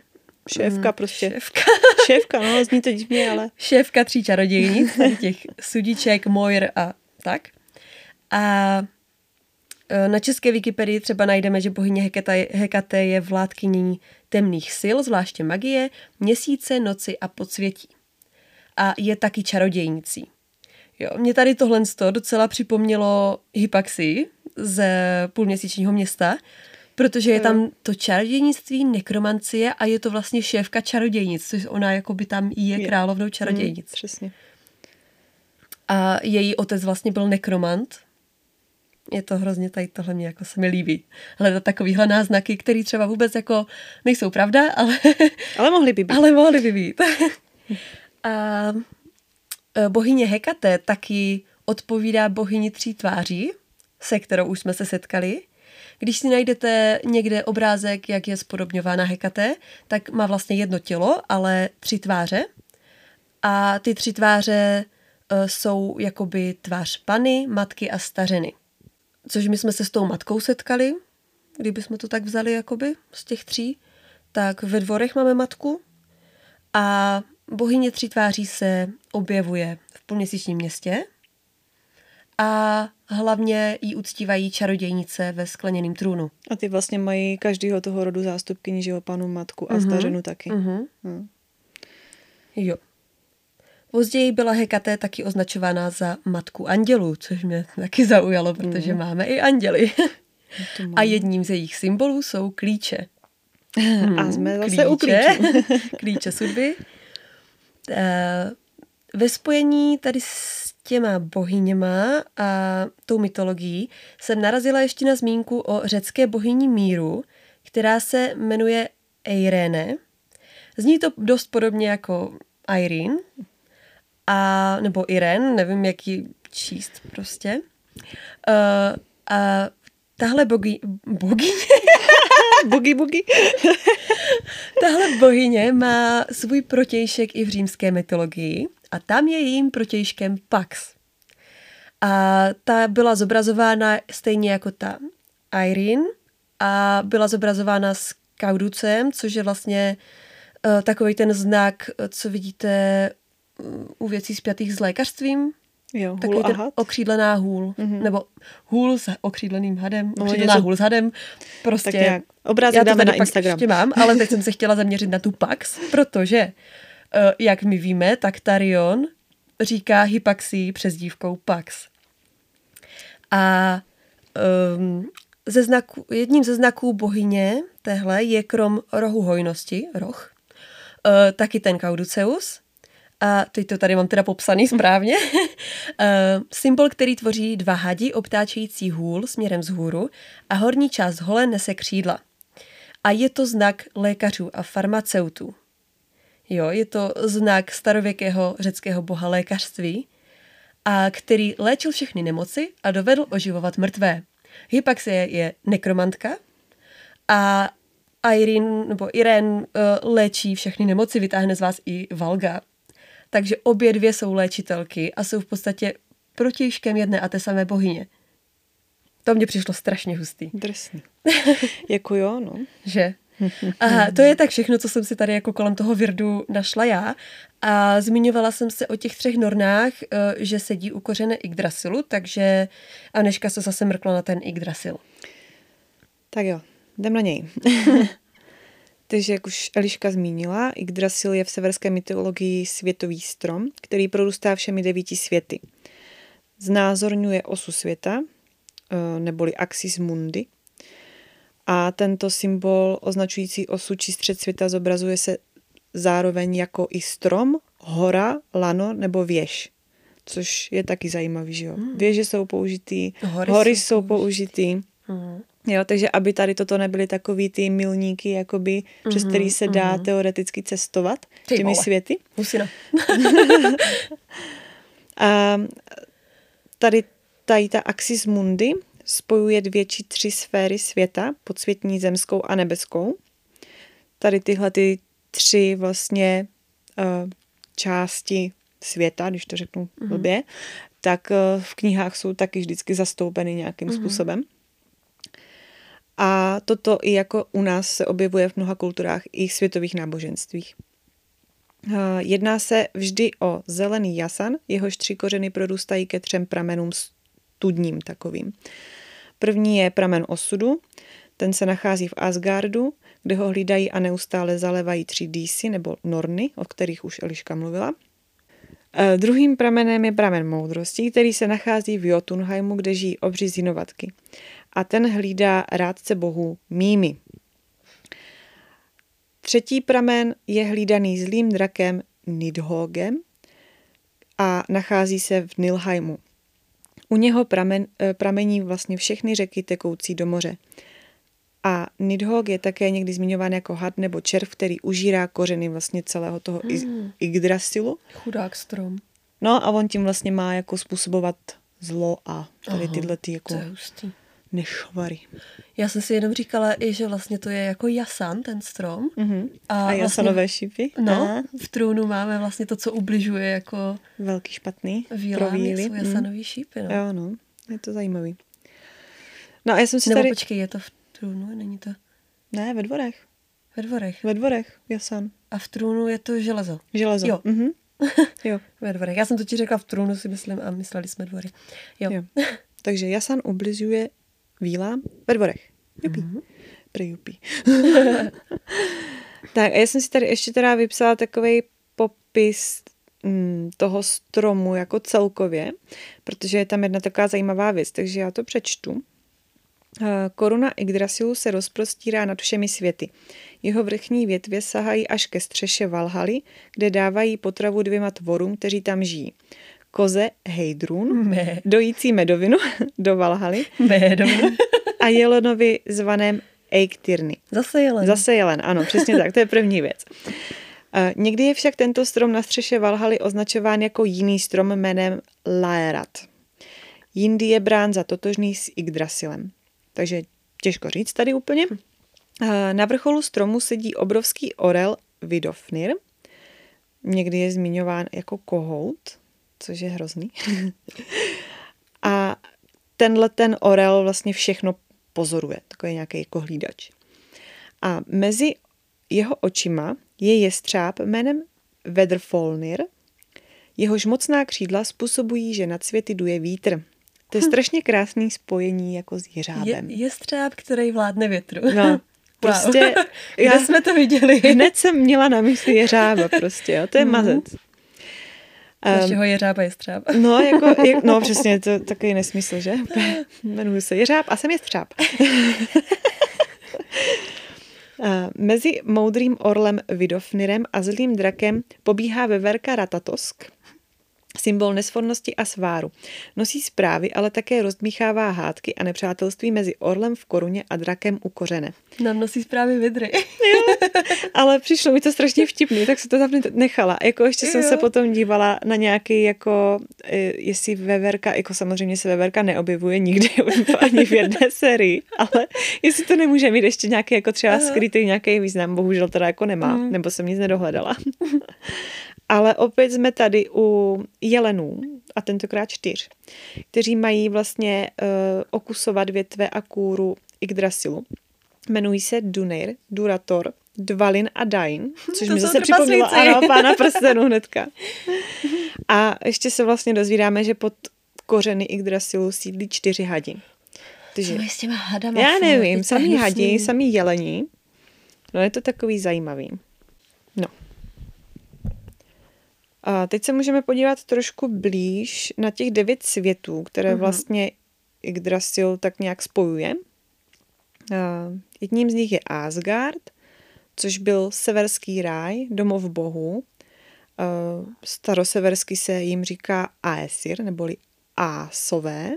šéfka Mm, prostě. Šéfka. Šéfka, no, zní to divně, ale šéfka tří čarodějnic, těch sudiček, mojr a tak. A e, na české Wikipedii třeba najdeme, že bohyně Hekata, Hekate je vládkyní temných sil, zvláště magie, měsíce, noci a podsvětí. A je taky čarodějnicí. Jo, mě tady tohle docela připomnělo Hypaxii z půlměsíčního města, protože je tam to čarodějnictví, nekromancie a je to vlastně šéfka čarodějnic, což ona jako by tam je Je. královnou mm, čarodějnic. přesně. A její otec vlastně byl nekromant. Je to hrozně tady tohle mě jako se mi líbí. Hledat takovýhle náznaky, které třeba vůbec jako nejsou pravda, ale, Ale mohly by být. ale mohly by být. A bohyně Hekate taky odpovídá bohyni tří tváří, se kterou už jsme se setkali. Když si najdete někde obrázek, jak je spodobňována Hekate, tak má vlastně jedno tělo, ale tři tváře. A ty tři tváře e, jsou jakoby tvář pany, matky a stařeny. Což my jsme se s tou matkou setkali, kdybychom to tak vzali jakoby z těch tří, tak ve dvorech máme matku a bohyně tří tváří se objevuje v půlměsíčním městě a hlavně jí uctívají čarodějnice ve skleněném trůnu. A ty vlastně mají každýho toho rodu zástupkyni, že jo, panu, matku a Mhm. stařenu taky. Mhm. Hm. Jo. Později byla Hekate taky označována za matku andělů, což mě taky zaujalo, protože máme i anděly. A jedním z jejich symbolů jsou klíče. A jsme zase u klíčů. klíče sudby. Eh, Ve spojení tady s těma bohyněma a tou mytologií jsem narazila ještě na zmínku o řecké bohyni míru, která se jmenuje Eirene. Zní to dost podobně jako Irene, a, nebo Irene, nevím, jak ji číst prostě. Uh, a tahle bogy, bogyně Bugi, bugi. Tahle bohyně má svůj protějšek i v římské mytologii a tam je jejím protějškem Pax. A ta byla zobrazována stejně jako ta Irene a byla zobrazována s kauducem, což je vlastně uh, takový ten znak, eh, co vidíte mm, u věcí spjatých s lékařstvím, Jo, takový hůl a ten had. okřídlená hůl, Mhm. nebo hůl s okřídleným hadem, No, okřídlená něco- hůl s hadem, prostě Tak nějak. Obrázek já to dáme na Instagram. ještě mám, ale teď jsem se chtěla zaměřit na tu Pax, protože, eh, jak my víme, tak Tarion říká Hypaxii přezdívkou Pax. A um, ze znaku, jedním ze znaků bohyně téhle je krom rohu hojnosti, roh, uh, taky ten Cauduceus. A teď to tady mám teda popsaný správně. symbol, který tvoří dva hadi obtáčející hůl směrem vzhůru a horní část hole nese křídla. A je to znak lékařů a farmaceutů. Jo, je to znak starověkého řeckého boha lékařství, a který léčil všechny nemoci a dovedl oživovat mrtvé. Hypaxie je nekromantka A Irene, nebo Irene uh, léčí všechny nemoci, vytáhne z vás i Valga. Takže obě dvě jsou léčitelky a jsou v podstatě protižkem jedné a té samé bohyně. To mně přišlo strašně hustý. Drsný. jako jo, no. Že? A to je tak všechno, co jsem si tady jako kolem toho Virdu našla já. A zmiňovala jsem se o těch třech nornách, eh, že sedí u kořene Yggdrasilu, takže Aneška se zase mrkla na ten Yggdrasil. Tak jo, jdem na něj. Takže, jak už Eliška zmínila, Yggdrasil je v severské mytologii světový strom, který prorůstá všemi devíti světy. Znázorňuje osu světa, eh, neboli axis mundi, a tento symbol označující osu či střed světa zobrazuje se zároveň jako i strom, hora, lano nebo věž. Což je taky zajímavý, že jo. Hmm. Věže jsou použitý, hory, hory jsou, jsou použitý. Hmm. Jo, takže aby tady toto nebyly takový ty milníky, jakoby, mm-hmm, přes který se dá mm-hmm. teoreticky cestovat ty těmi vole. světy. Musina. a tady, tady ta axis mundi spojuje dvě či tři sféry světa, podsvětní, zemskou a nebeskou. Tady tyhle ty tři vlastně uh, části světa, když to řeknu mm-hmm. tak uh, v knihách jsou taky vždycky zastoupeny nějakým mm-hmm. způsobem. A toto i jako u nás se objevuje v mnoha kulturách i světových náboženstvích. Uh, jedná se vždy o zelený jasan, jehož tři kořeny prorůstají ke třem pramenům studním takovým. První je pramen osudu, ten se nachází v Asgardu, kde ho hlídají a neustále zalevají tři dísy nebo norny, o kterých už Eliška mluvila. E, druhým pramenem je pramen moudrosti, který se nachází v Jotunheimu, kde žijí obří zinovatky. A ten hlídá rádce bohů Mými. Třetí pramen je hlídaný zlým drakem Nidhogem a nachází se v Nilheimu. U něho pramen, eh, pramení vlastně všechny řeky tekoucí do moře. A Nidhogg je také někdy zmiňován jako had nebo červ, který užírá kořeny vlastně celého toho mm. Yggdrasilu. Chudák strom. No a on tím vlastně má jako způsobovat zlo a tady Aha, tyhle ty jako nešvary. Já jsem si jenom říkala i, že vlastně to je jako jasan, ten strom. Mm-hmm. A, a jasanové vlastně, šípy. No, a. v trůnu máme vlastně to, co ubližuje jako... Velký špatný. Vílány jsou jasanový mm. šípy, no. Jo, no. Je to zajímavý. No a já jsem si Nebo tady... počkej, je to v trůnu, není to... Ne, ve dvorech. Ve dvorech? Ve dvorech, jasan. A v trůnu je to železo. Železo. Jo. Mm-hmm. jo. ve dvorech. Já jsem to ti řekla v trůnu, si myslím, a mysleli jsme dvory. Jo. jo. Takže jasan ubližuje vílám ve dvorech. Jupi. Mm-hmm. Prejupí. tak a já jsem si tady ještě teda vypsala takový popis mm, toho stromu jako celkově, protože je tam jedna taková zajímavá věc, takže já to přečtu. Eh, koruna Yggdrasilu se rozprostírá nad všemi světy. Jeho vrchní větvě sahají až ke střeše Valhaly, kde dávají potravu dvěma tvorům, kteří tam žijí koze Heidrun, Me. dojící medovinu do Valhaly Medovinu. a jelenovi zvaném Eiktyrny. Zase jelen. Zase jelen, ano, přesně tak, to je první věc. Někdy je však tento strom na střeše Valhaly označován jako jiný strom jménem Laerat. Jindy je brán za totožný s Yggdrasilem. Takže těžko říct tady úplně. Na vrcholu stromu sedí obrovský orel Vidofnir. Někdy je zmiňován jako kohout což je hrozný. a tenhle ten orel vlastně všechno pozoruje, takový nějaký jako hlídač. A mezi jeho očima je jestřáb jménem Vedrfolnir, jehož mocná křídla způsobují, že nad světy duje vítr. To je hm. strašně krásný spojení jako s jeřábem. Je, jestřáb, který vládne větru. No, prostě... Wow. Kde já jsme to viděli? Hned jsem měla na mysli jeřába prostě, jo. To je mm. mazec. Našeho jeřába jestřáb. No, jako, jak, no přesně, to takový nesmysl, že? Jmenuji se jeřáb a jsem jestřáb. Mezi moudrým orlem Vidofnirem a zlým drakem pobíhá veverka Ratatosk. Symbol nesvornosti a sváru. Nosí zprávy, ale také rozdmíchává hádky a nepřátelství mezi orlem v koruně a drakem u kořene. Nám nosí zprávy vidry. Ale přišlo mi to strašně vtipný, tak se to tam nechala. Jako ještě jsem Jo. se potom dívala na nějaký, jako, eh, jestli veverka, jako samozřejmě se veverka neobjevuje nikdy ani v jedné sérii, ale jestli to nemůže mít ještě nějaký, jako třeba skrytý nějaký význam, bohužel teda jako nemá, Mm. nebo jsem nic nedohledala. Ale opět jsme tady u jelenů, a tentokrát čtyř, kteří mají vlastně uh, okusovat větve a kůru Yggdrasilu. Jmenují se Dunir, Durator, Dvalin a Dain, což To mi zase připomnělo ano, pána prstenů hnedka. A ještě se vlastně dozvídáme, že pod kořeny Yggdrasilu sídlí čtyři hadi. Takže, Co je s těma hadama? já nevím, samý hadi, samý jelení. No je to takový zajímavý. No. A teď se můžeme podívat trošku blíž na těch devět světů, které Mhm. vlastně Yggdrasil tak nějak spojuje. A jedním z nich je Asgard, což byl severský ráj, domov bohů. A Staroseversky se jim říká Aesir, neboli Ásové.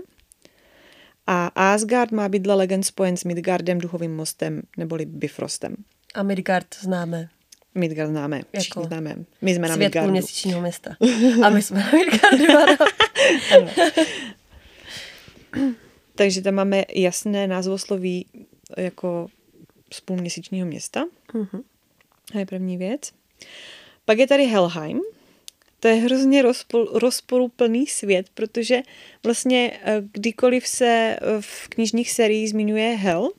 A Asgard má být dle legend spojen s Midgardem, duchovým mostem, neboli Bifrostem. A Midgard známe. Midgard známe, všichni Jako známe. My jsme na Midgardu. půlměsíčního města. A my jsme na Midgardu. ano. Takže tam máme jasné názvosloví jako z půlměsíčního města. Mhm. To je první věc. Pak je tady Helheim. To je hrozně rozpol, rozporuplný svět, protože vlastně eh, kdykoliv se eh, v knižních seriích zmiňuje Hel,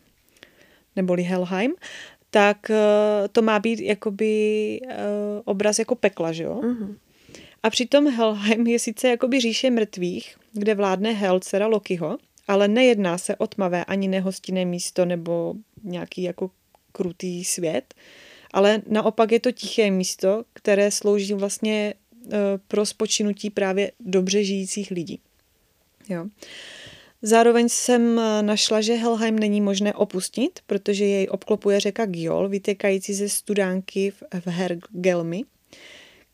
neboli Helheim, tak eh, to má být jakoby eh, obraz jako pekla, že jo? Mhm. A přitom Helheim je sice jakoby říše mrtvých, kde vládne Hel, dcera Lokiho, ale nejedná se o tmavé ani nehostinné místo nebo nějaký jako krutý svět, ale naopak je to tiché místo, které slouží vlastně eh, pro spočinutí právě dobře žijících lidí. Jo. Zároveň jsem eh, našla, že Helheim není možné opustit, protože jej obklopuje řeka Gjol, vytékající ze studánky v, Hergelmi,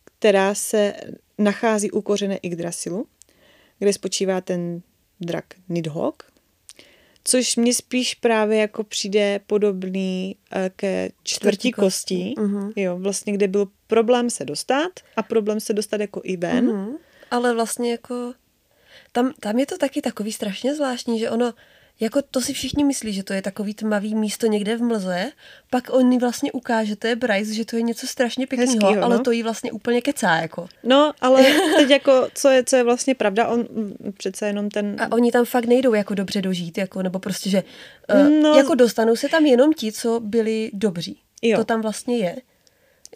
která se nachází u kořene Yggdrasilu, kde spočívá ten drak Nidhogg, což mně spíš právě jako přijde podobný eh, ke čtvrtí kostí, Mhm. jo, vlastně kde byl problém se dostat a problém se dostat jako i ven. Mhm. Ale vlastně jako tam, tam je to taky takový strašně zvláštní, že ono, jako to si všichni myslí, že to je takový tmavý místo někde v mlze, pak on vlastně ukáže, to je Bryce, že to je něco strašně pěkného, Hezkýho, ale no. to jí vlastně úplně kecá, jako. No, ale teď jako, co je, co je vlastně pravda, on mm, přece jenom ten... A oni tam fakt nejdou jako dobře dožít, jako, nebo prostě, že uh, No. jako dostanou se tam jenom ti, co byli dobří. Jo. To tam vlastně je.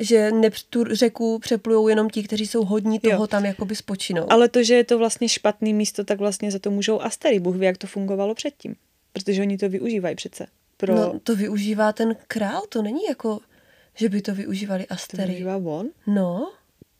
Že ne, tu řeku přeplujou jenom ti, kteří jsou hodní toho Jo. tam jakoby spočinou. Ale to, že je to vlastně špatný místo, tak vlastně za to můžou Astery. Bůh ví, jak to fungovalo předtím. Protože oni to využívají přece. Pro... No, to využívá ten král, to není jako, že by to využívali to Astery. využívá on? No,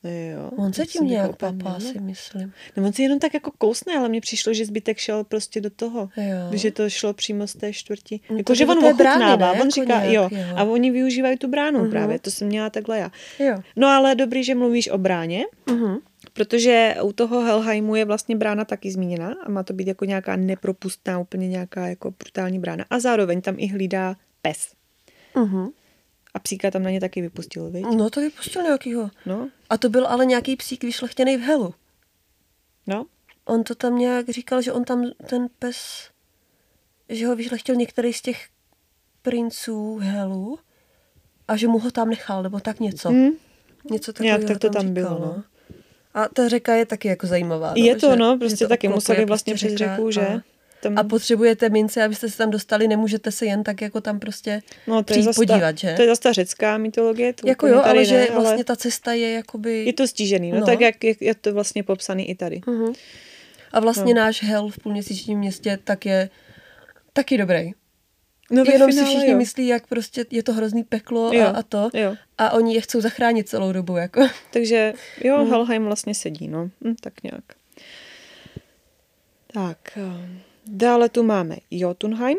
Jo. on se tím nějak papá, si myslím. No on si jenom tak jako kousne, ale mně přišlo, že zbytek šel prostě do toho. Jo. Že to šlo přímo z té čtvrti. No jako, že on té brány, ochutnává, ne? on Jako říká, nějak, jo. jo. A oni využívají tu bránu Mhm. právě, to jsem měla takhle já. Jo. No ale dobrý, že mluvíš o bráně, Mhm. protože u toho Helheimu je vlastně brána taky zmíněna a má to být jako nějaká nepropustná, úplně nějaká jako brutální brána. A zároveň tam i hlídá pes. Mhm. A psíka tam na ně taky vypustil, viď? No to vypustil nějakýho. No, A to byl ale nějaký psík vyšlechtěný v helu. no. On to tam nějak říkal, že on tam ten pes, že ho vyšlechtil některý z těch princů helu a že mu ho tam nechal, nebo tak něco. Hm. Něco Nějak takového tak to tam říkal, bylo, no. A ta řeka je taky jako zajímavá. No, Je to, že- no, prostě to taky museli vlastně prostě přes řeka řeku, že? A, Tam, a potřebujete mince, abyste se tam dostali, nemůžete se jen tak jako tam prostě no, to je přijít zase podívat, ta, že? To je zase ta řecká mytologie. To jako jo, ale že ne, vlastně ta cesta je jakoby... Je to stížený, no, No. tak jak je, je to vlastně popsaný i tady. Mhm. A vlastně No. náš hel v půlměsíčním městě tak je taky dobrý. No Jenom si finále všichni jo. myslí, jak prostě je to hrozný peklo a, Jo, a to. Jo. A oni je chcou zachránit celou dobu. Jako. Takže jo, Hmm. Helheim vlastně sedí, no, hm, tak nějak. Tak, eh, dále tu máme Jotunheim,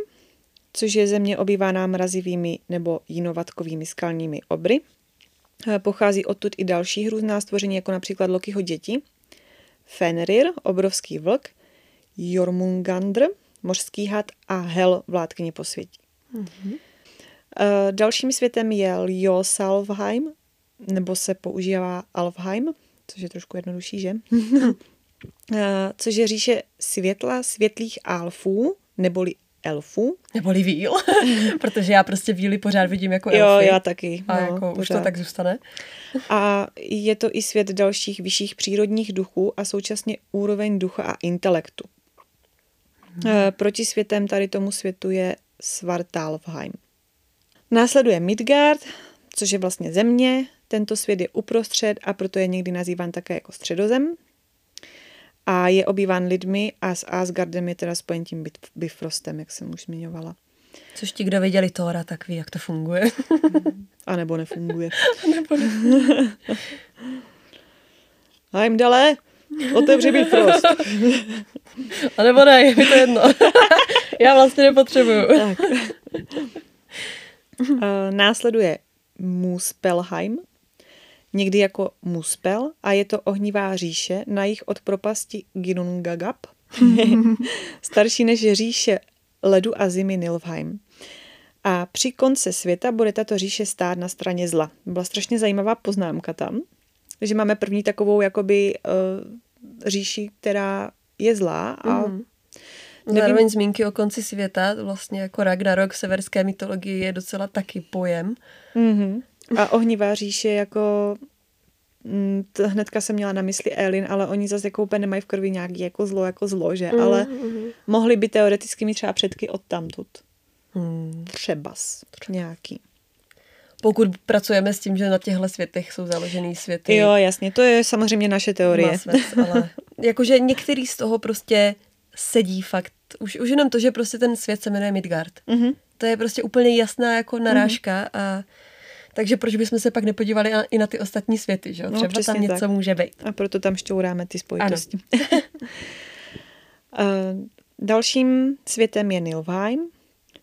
což je země obývaná mrazivými nebo jinovatkovými skalními obry. Eh, Pochází odtud i další hrůzná stvoření, jako například Lokiho děti. Fenrir, obrovský vlk, Jormungandr, mořský had a Hel, vládkyně posvětí. Mm-hmm. Dalším světem je Ljosalvheim, nebo se používá Alfheim, což je trošku jednodušší, že? Eh, což je říše světla světlých alfů, neboli elfů. Neboli víl, protože já prostě víly pořád vidím jako elfy. Jo, já taky. A no, jako pořád. už to tak zůstane. A je to i svět dalších vyšších přírodních duchů a současně úroveň ducha a intelektu. Hmm. Proti světem tady tomu světu je Svartalfheim. Následuje Midgard, což je vlastně země. Tento svět je uprostřed a proto je někdy nazýván také jako středozem a je obýván lidmi a s Asgardem je teda spojen tím Bifrostem, jak jsem už zmiňovala. Což ti, kdo viděli Tóra, tak ví, jak to funguje. a nebo nefunguje. a nebo nefunguje. A jim dale, otevři Bifrost. a nebo ne, je mi to jedno. Já vlastně nepotřebuju. tak. Uh, následuje Muspelheim, někdy jako Muspel a je to ohnivá říše na jich od propasti Ginnungagap, starší než říše ledu a zimy Nilfheim. A při konce světa bude tato říše stát na straně zla. Byla strašně zajímavá poznámka tam, že máme první takovou jakoby uh, říši, která je zlá a mm. Nevím. Zároveň zmínky o konci světa, vlastně jako Ragnarok v severské mytologii je docela taky pojem. Mm-hmm. A ohnivá říše jako mm, to hnedka jsem měla na mysli Elin, ale oni zase jako úplně nemají v krvi nějaký jako zlo, jako zlo, že? Mm, ale mm. mohli by teoreticky mít třeba předky od tamtud. Mm. Třebas. Nějaký. Pokud pracujeme s tím, že na těchto světech jsou založený světy. Jo, jasně, to je samozřejmě naše teorie. Svět, ale jakože některý z toho prostě sedí fakt. Už, už jenom to, že prostě ten svět se jmenuje Midgard. Mm-hmm. To je prostě úplně jasná jako narážka mm-hmm. a takže proč bychom se pak nepodívali i na ty ostatní světy, že jo? No, Třeba no, tam něco tak. může být. A proto tam šťouráme ty spojitosti. Dalším světem je Nilvheim,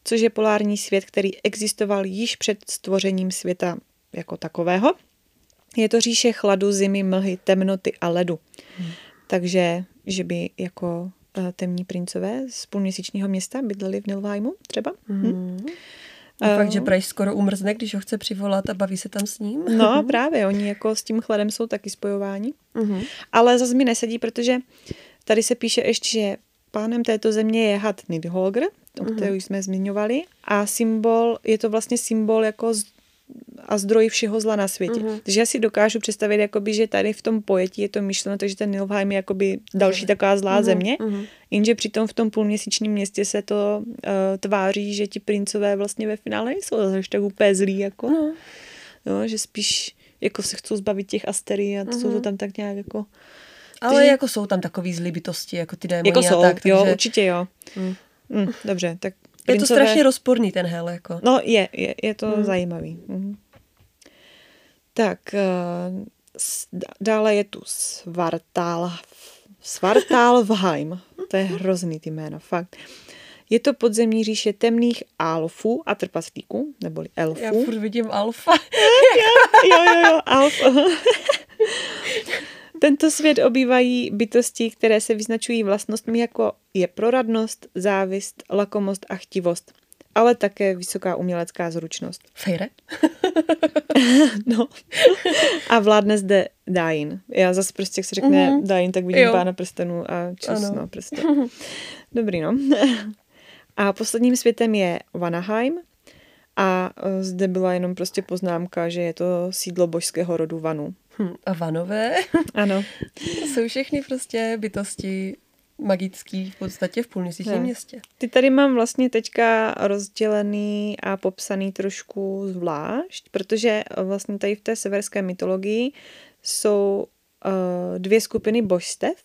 což je polární svět, který existoval již před stvořením světa jako takového. Je to říše chladu, zimy, mlhy, temnoty a ledu. Hmm. Takže, že by jako uh, temní princové z půlměsíčního města bydleli v Nilvheimu třeba. Hmm. Hmm. A fakt, že Price skoro umrzne, když ho chce přivolat a baví se tam s ním. No právě, oni jako s tím chladem jsou taky spojováni. Uh-huh. Ale zase mi nesedí, protože tady se píše ještě, že pánem této země je had Nidholgr, o uh-huh. kterou jsme zmiňovali, a symbol, je to vlastně symbol jako z, a zdroj všeho zla na světě. Uh-huh. Takže já si dokážu představit, jakoby, že tady v tom pojetí je to myšleno, takže ten Nilfheim je jakoby další taková zlá uh-huh. země, uh-huh. jenže přitom v tom půlměsíčním městě se to uh, tváří, že ti princové vlastně ve finále nejsou zase tak úplně zlí, jako, uh-huh. no, že spíš jako se chcou zbavit těch asterí a uh-huh. jsou to tam tak nějak jako... Ale takže... jako jsou tam takový zlý bytosti, jako ty démoni jako jsou, tak. Takže... Jo, určitě jo. Mm. Mm, dobře, tak Princové... Je to strašně rozporný ten hel, jako. No, je, je, je to hmm. zajímavý. Mhm. Tak, uh, dále je tu Svartal, Svartalvheim. To je hrozný ty jméno, fakt. Je to podzemní říše temných alfů a trpaslíků, neboli elfů. Já furt vidím alfa. jo, jo, jo, alfa. Tento svět obývají bytosti, které se vyznačují vlastnostmi jako je proradnost, závist, lakomost a chtivost, ale také vysoká umělecká zručnost. Fejre? no. A vládne zde Dain. Já zase prostě, jak se řekne mm-hmm. Dain, tak vidím jo. pána prstenů a čas, ano. no prostě. Dobrý, no. a posledním světem je Vanaheim, a e, zde byla jenom prostě poznámka, že je to sídlo božského rodu Vanu. Hm, a vanové? Ano. jsou všechny prostě bytosti magický v podstatě v půlměsíčním městě. Ty tady mám vlastně teďka rozdělený a popsaný trošku zvlášť, protože vlastně tady v té severské mytologii jsou uh, dvě skupiny božstev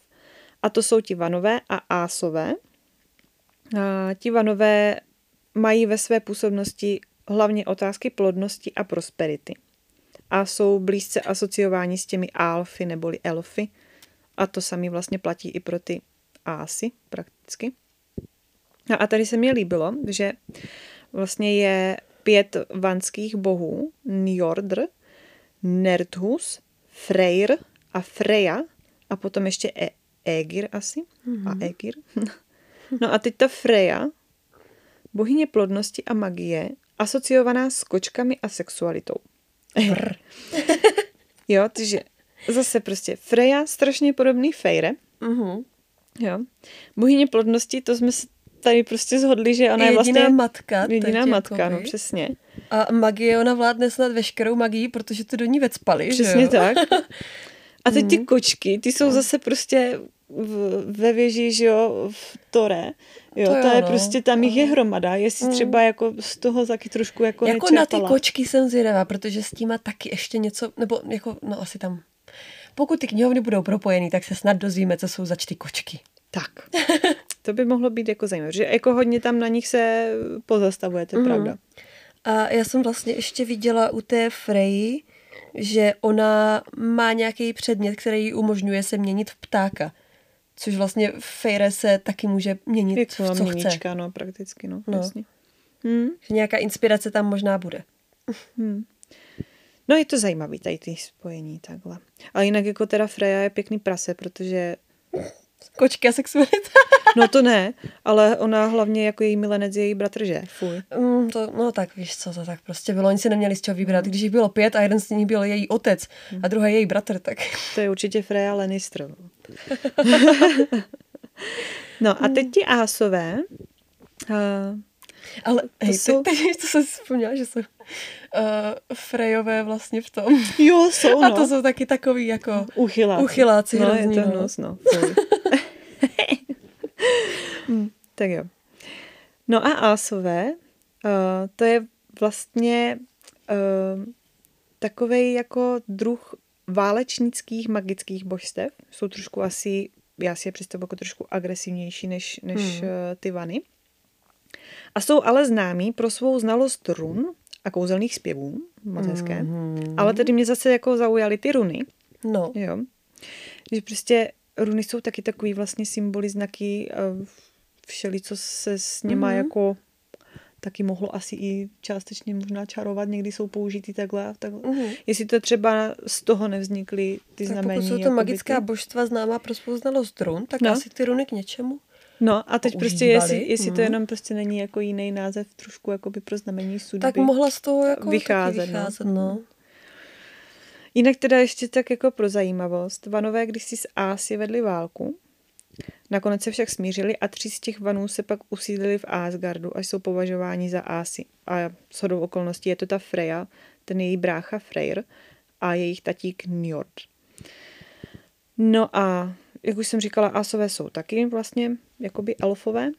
a to jsou ti vanové a ásové. A ti vanové mají ve své působnosti hlavně otázky plodnosti a prosperity a jsou blízce asociováni s těmi alfy neboli elfy. A to sami vlastně platí i pro ty ásy prakticky. A tady se mi líbilo, že vlastně je pět vanských bohů, Njordr, Nerdhus, Freyr a Freya a potom ještě e- Aegir asi. Mm-hmm. A Aegir. no a teď ta Freja, bohyně plodnosti a magie, asociovaná s kočkami a sexualitou. jo, takže zase prostě Freja, strašně podobný Fejre. Mhm. Jo. Bohyně plodnosti, to jsme se tady prostě zhodli, že ona je Jediná vlastně matka. jediná matka, jakoby. no přesně. A magie, ona vládne snad veškerou magii, protože to do ní vecpali, že Přesně jo? tak. A teď ty kočky, ty jsou zase prostě v, ve věži, že jo, v Tore. Jo, To to, jo, je no. prostě, tam jich je hromada. Jestli třeba jako z toho taky trošku jako Jako na ty nečerpala. kočky jsem zvědavá, protože s tím má taky ještě něco, nebo jako, no asi tam. Pokud ty knihovny budou propojený, tak se snad dozvíme, co jsou zač ty kočky. Tak. To by mohlo být jako zajímavé, že jako hodně tam na nich se pozastavuje, to je Mhm. pravda. A já jsem vlastně ještě viděla u té Freji, že ona má nějaký předmět, který jí umožňuje se měnit v ptáka. Což vlastně Fejre se taky může měnit, to co chce. měníčka, no, prakticky, no, No. jasně. Hmm. Že nějaká inspirace tam možná bude. No je to zajímavý, tady ty spojení takhle. Ale jinak jako teda Freja je pěkný prase, protože Kočky a sexualita. No to ne, ale ona hlavně jako její milenec je její bratr, že? Fuj. Mm, to, no tak víš co, to tak prostě bylo. Oni si neměli z čeho vybrat. Když jich bylo pět a jeden z nich byl její otec a druhý její bratr, tak To je určitě Freya Lannister. no. a teď ti ásové. Uh, Ale hej, jsou- teď, teď to jsem si vzpomněla, že jsou uh, Frejové vlastně v tom. jo, jsou, no. A to jsou taky takový jako... Uchyláci. Uchyláci no, hrozný, je to no. hnus, no. Fuj. Hm, tak jo. No a ásové, uh, to je vlastně uh, takovej jako druh válečnických magických božstev. Jsou trošku asi, já si je představuji jako trošku agresivnější než, než Hmm. hmm. ty vany. A jsou ale známí pro svou znalost run a kouzelných zpěvů. Moc hezké. Mhm. Ale tedy mě zase jako zaujaly ty runy. No, Jo. Že prostě runy jsou taky takový vlastně symboly, znaky, eh, všeli, co se s nima Mhm. mm-hmm. jako taky mohlo asi i částečně možná čarovat, někdy jsou použitý takhle. takhle. Mhm. Jestli to třeba z toho nevznikly ty tak znamení. pokud jsou to jakoby magická ty. božstva známá pro svou znalost run, tak No. asi ty runy k něčemu. No a teď prostě, používali. jestli, jestli to Mhm. jenom prostě není jako jiný název trošku jakoby pro znamení sudby. Tak mohla z toho jako vycházet, taky no. vycházet, no. Jinak teda ještě tak jako pro zajímavost. Vanové když si s Ásy vedli válku, nakonec se však smířili a tři z těch vanů se pak usídlili v Asgardu a jsou považováni za Ásy. A shodou okolností je to ta Freya, ten její brácha Freyr a jejich tatík Njord. No a jak už jsem říkala, Ásové jsou taky vlastně jakoby elfové.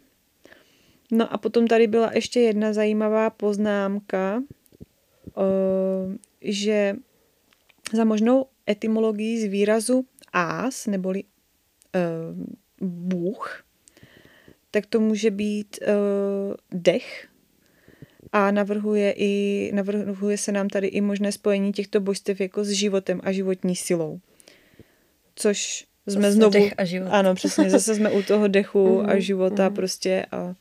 No a potom tady byla ještě jedna zajímavá poznámka, eh, že za možnou etymologii z výrazu ás, neboli uh, bůh, tak to může být uh, dech a navrhuje, i, navrhuje se nám tady i možné spojení těchto božstev jako s životem a životní silou. Což jsme Zase znovu... dech a život. Ano, přesně, zase jsme u toho dechu a Mhm, života mhm. prostě a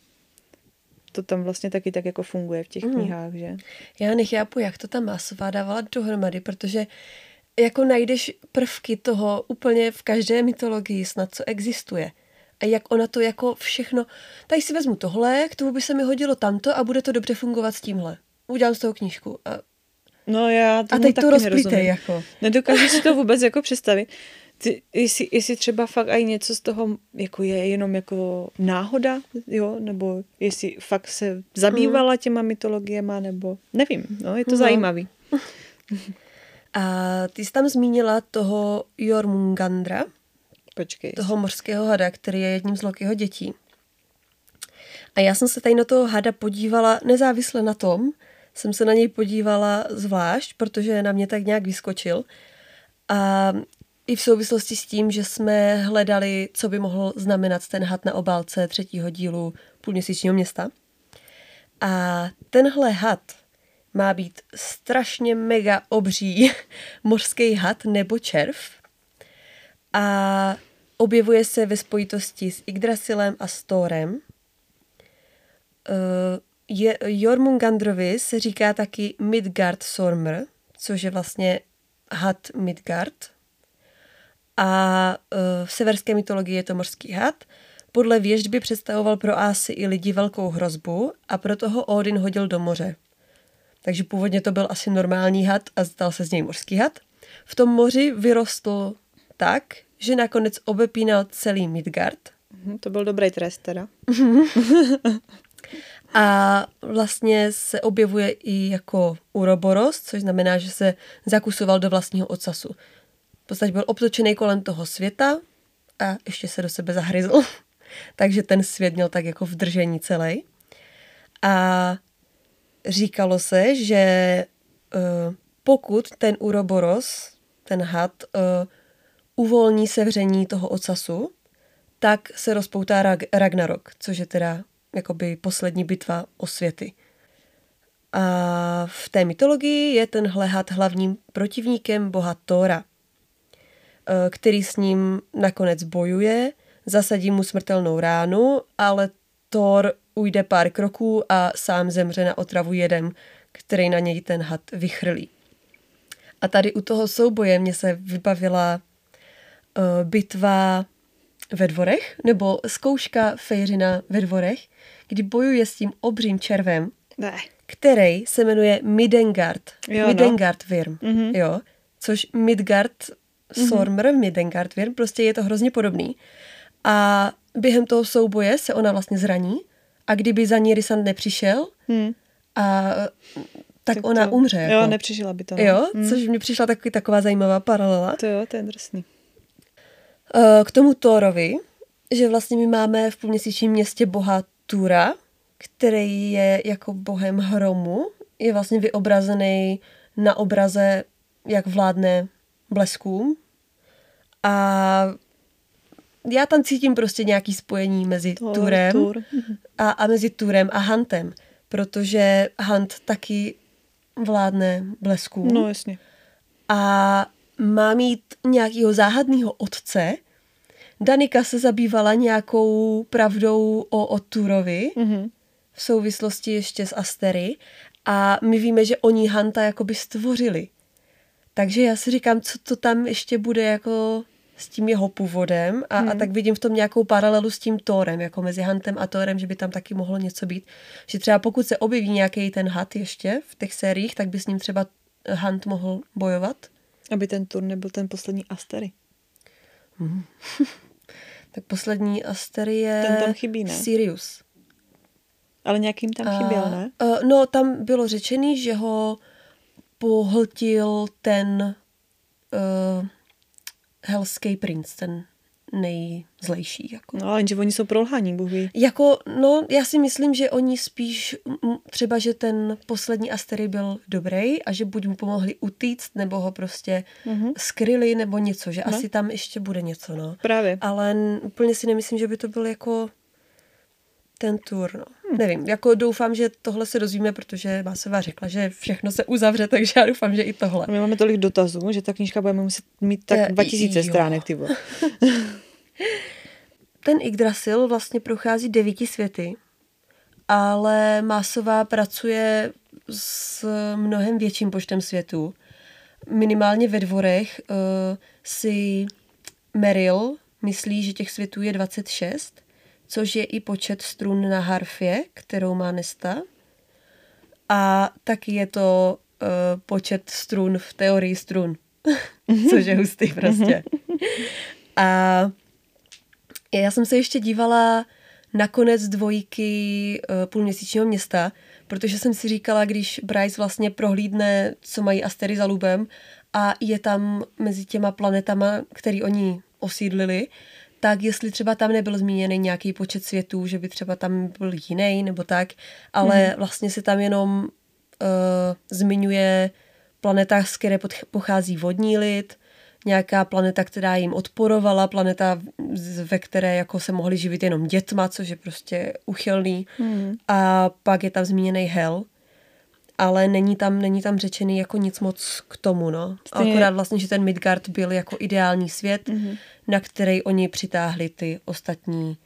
to tam vlastně taky tak jako funguje v těch Mhm. knihách, že? Já nechápu, jak to ta masová dávala dohromady, protože jako najdeš prvky toho úplně v každé mytologii snad, co existuje. A jak ona to jako všechno... Tady si vezmu tohle, k tomu by se mi hodilo tamto a bude to dobře fungovat s tímhle. Udělám z toho knížku. A, No já a teď taky to rozplítej jako. Nedokážu si to vůbec jako představit. Ty, jestli, jestli třeba fakt i něco z toho jako je jenom jako náhoda, jo, nebo jestli fakt se zabývala těma mytologiema, nebo nevím, no, je to No. zajímavý. A ty jsi tam zmínila toho Jormungandra, Počkej. toho mořského hada, který je jedním z Lokiho dětí. A já jsem se tady na toho hada podívala nezávisle na tom, jsem se na něj podívala zvlášť, protože na mě tak nějak vyskočil. A i v souvislosti s tím, že jsme hledali, co by mohl znamenat ten had na obálce třetího dílu půlměsíčního města. A tenhle had má být strašně mega obří mořský had nebo červ, a objevuje se ve spojitosti s Yggdrasilem a s Thorem. Eh, Je, Jormungandrovi se říká taky Midgard Sormr, což je vlastně had Midgard. a uh, v severské mytologii je to mořský had. Podle věžby představoval pro Ásy i lidi velkou hrozbu a proto ho Odin hodil do moře. Takže původně to byl asi normální had a stal se z něj mořský had. V tom moři vyrostl tak, že nakonec obepínal celý Midgard. Mhm, to byl dobrý trest teda. A vlastně se objevuje i jako uroboros, což znamená, že se zakusoval do vlastního ocasu. V podstatě byl obtočený kolem toho světa a ještě se do sebe zahryzl. Takže ten svět měl tak jako v držení celý. A říkalo se, že uh, pokud ten uroboros, ten had, uh, uvolní sevření toho ocasu, tak se rozpoutá Rag- Ragnarok, což je teda jakoby poslední bitva o světy. A v té mytologii je tenhle had hlavním protivníkem boha Thora, eh, který s ním nakonec bojuje, zasadí mu smrtelnou ránu, ale Thor ujde pár kroků a sám zemře na otravu jedem, který na něj ten had vychrlí. A tady u toho souboje mě se vybavila uh, bitva ve dvorech, nebo zkouška Fejřina ve dvorech, kdy bojuje s tím obřím červem, ne. který se jmenuje Midengard. Jo, no. Midengard Wyrm, Mhm. jo. Což Midgard Sormer, Midengard Wyrm, prostě je to hrozně podobný. A během toho souboje se ona vlastně zraní a kdyby za ní Rysand nepřišel, Hm. a, tak, Tak ona to, umře. Jako. Jo, nepřišla by to. no. Jo, Hm. což mi přišla takový, taková zajímavá paralela. To jo, to je drsný. Eh, K tomu Thorovi, že vlastně my máme v půlměsíčním městě boha Tura, který je jako bohem hromu, je vlastně vyobrazený na obraze, jak vládne bleskům. A já tam cítím prostě nějaký spojení mezi Thor, Turem Tur. A, a mezi Turem a Hantem, protože Hant taky vládne bleskům No jasně. a má mít nějakého záhadného otce. Danika se zabývala nějakou pravdou o Oturovi Mhm. v souvislosti ještě s Astery a my víme, že oni Hanta jakoby stvořili. Takže já si říkám, co to tam ještě bude jako s tím jeho původem a, a tak vidím v tom nějakou paralelu s tím Thorem, jako mezi Hantem a Thorem, že by tam taky mohlo něco být. Že třeba pokud se objeví nějaký ten had ještě v těch sériích, tak by s ním třeba Hunt mohl bojovat. Aby ten tur nebyl ten poslední Astery. Tak poslední Astery je Ten tam chybí, ne? Sirius. Ale nějakým tam chyběl, ne? Uh, no, tam bylo řečený, že ho pohltil ten uh, Hellský princ, ten nejzlejší. Jako. No, ale jenže oni jsou prolhaní, Bůh ví. Jako, no, já si myslím, že oni spíš, třeba, že ten poslední Astery byl dobrý a že buď mu pomohli utíct, nebo ho prostě Mhm. skryli, nebo něco, že No. asi tam ještě bude něco, no. Právě. Ale úplně si nemyslím, že by to byl jako ten tour, no. Hm. Nevím, jako doufám, že tohle se dozvíme, protože Básová řekla, že všechno se uzavře, takže já doufám, že i tohle. My máme tolik dotazů, že ta knížka budeme muset mít tak Eh, 2000 jo. stránek, ty. Ten Yggdrasil vlastně prochází devíti světy, ale Másová pracuje s mnohem větším počtem světů. Minimálně ve dvorech uh, si Meryl myslí, že těch světů je 26, což je i počet strun na harfě, kterou má Nesta. A taky je to uh, počet strun v teorii strun, což je hustý prostě. A já jsem se ještě dívala na konec dvojky uh, půlměsíčního města, protože jsem si říkala, když Bryce vlastně prohlídne, co mají Astery za lubem a je tam mezi těma planetama, který oni osídlili, tak jestli třeba tam nebyl zmíněný nějaký počet světů, že by třeba tam byl jiný nebo tak, ale mm. vlastně se tam jenom uh, zmiňuje planeta, z které pochází vodní lid, nějaká planeta, která jim odporovala, planeta, ve které jako se mohli živit jenom dětma, což je prostě uchylný. Hmm. A pak je tam zmíněný Hell, ale není tam, není tam řečený jako nic moc k tomu, no. Stejně- Akorát vlastně, že ten Midgard byl jako ideální svět, Mhm. na který oni přitáhli ty ostatní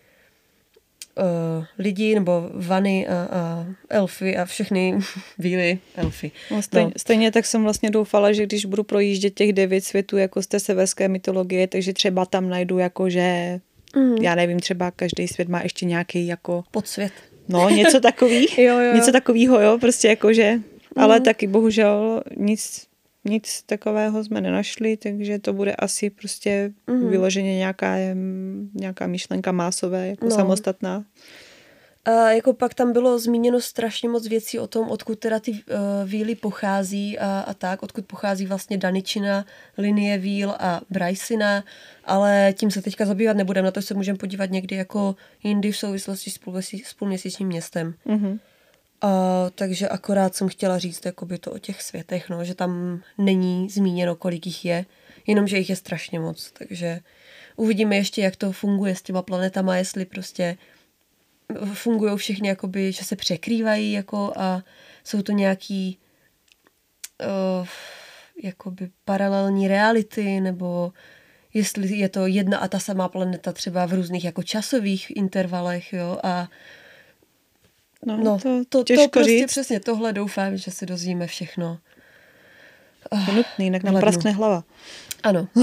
uh, lidi nebo vany a, a elfy a všechny víly elfy. No, stejně, No. stejně tak jsem vlastně doufala, že když budu projíždět těch devět světů jako z té severské mytologie, takže třeba tam najdu jako, že Mm. já nevím, třeba každý svět má ještě nějaký jako, Podsvět. No něco takový, Jo, jo, něco takového, jo, prostě jako, že, ale taky bohužel nic, nic takového jsme nenašli, takže to bude asi prostě Mhm. vyloženě nějaká, nějaká myšlenka másové, jako No. samostatná. A jako pak tam bylo zmíněno strašně moc věcí o tom, odkud teda ty uh, víly pochází a, a tak, odkud pochází vlastně Daničina, linie víl a Brajsina, ale tím se teďka zabývat nebudeme, na to se můžeme podívat někdy jako jindy v souvislosti s, půlměsí, s půlměsíčním městem. Mhm. A, takže akorát jsem chtěla říct jakoby to o těch světech, no, že tam není zmíněno, kolik jich je, jenom, že jich je strašně moc, takže uvidíme ještě, jak to funguje s těma planetama, jestli prostě fungují všechny, jakoby, že se překrývají jako a jsou to nějaký uh, jakoby paralelní reality, nebo jestli je to jedna a ta samá planeta třeba v různých jako časových intervalech, jo, a No, no, to, to, to, prostě říct. přesně tohle doufám, že se dozvíme všechno. Je nutný, jinak nám praskne hlava. Ano.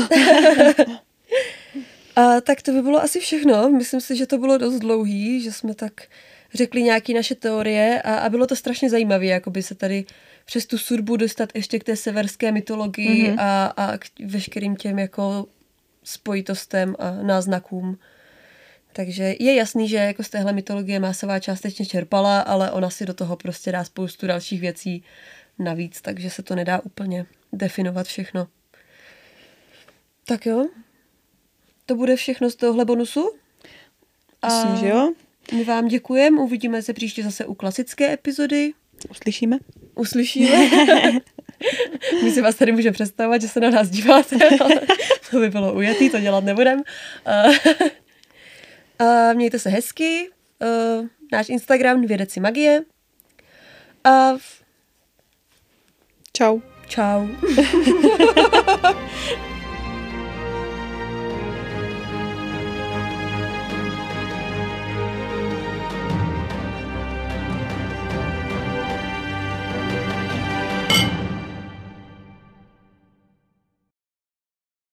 a tak to by bylo asi všechno. Myslím si, že to bylo dost dlouhý, že jsme tak řekli nějaké naše teorie a, a bylo to strašně zajímavé, jakoby se tady přes tu sudbu dostat ještě k té severské mytologii Mhm. mm-hmm. a, a k veškerým těm jako spojitostem a náznakům. Takže je jasný, že jako z téhle mytologie Másová částečně čerpala, ale ona si do toho prostě dá spoustu dalších věcí navíc, takže se to nedá úplně definovat všechno. Tak jo, to bude všechno z tohohle bonusu. Myslím, že jo. My vám děkujeme, uvidíme se příště zase u klasické epizody. Uslyšíme. Uslyšíme. My si vás tady můžeme představovat, že se na nás díváte, ale to by bylo ujetý, to dělat nebudem. A, a mějte se hezky. A náš Instagram Vědeci magie. A Čau. čau.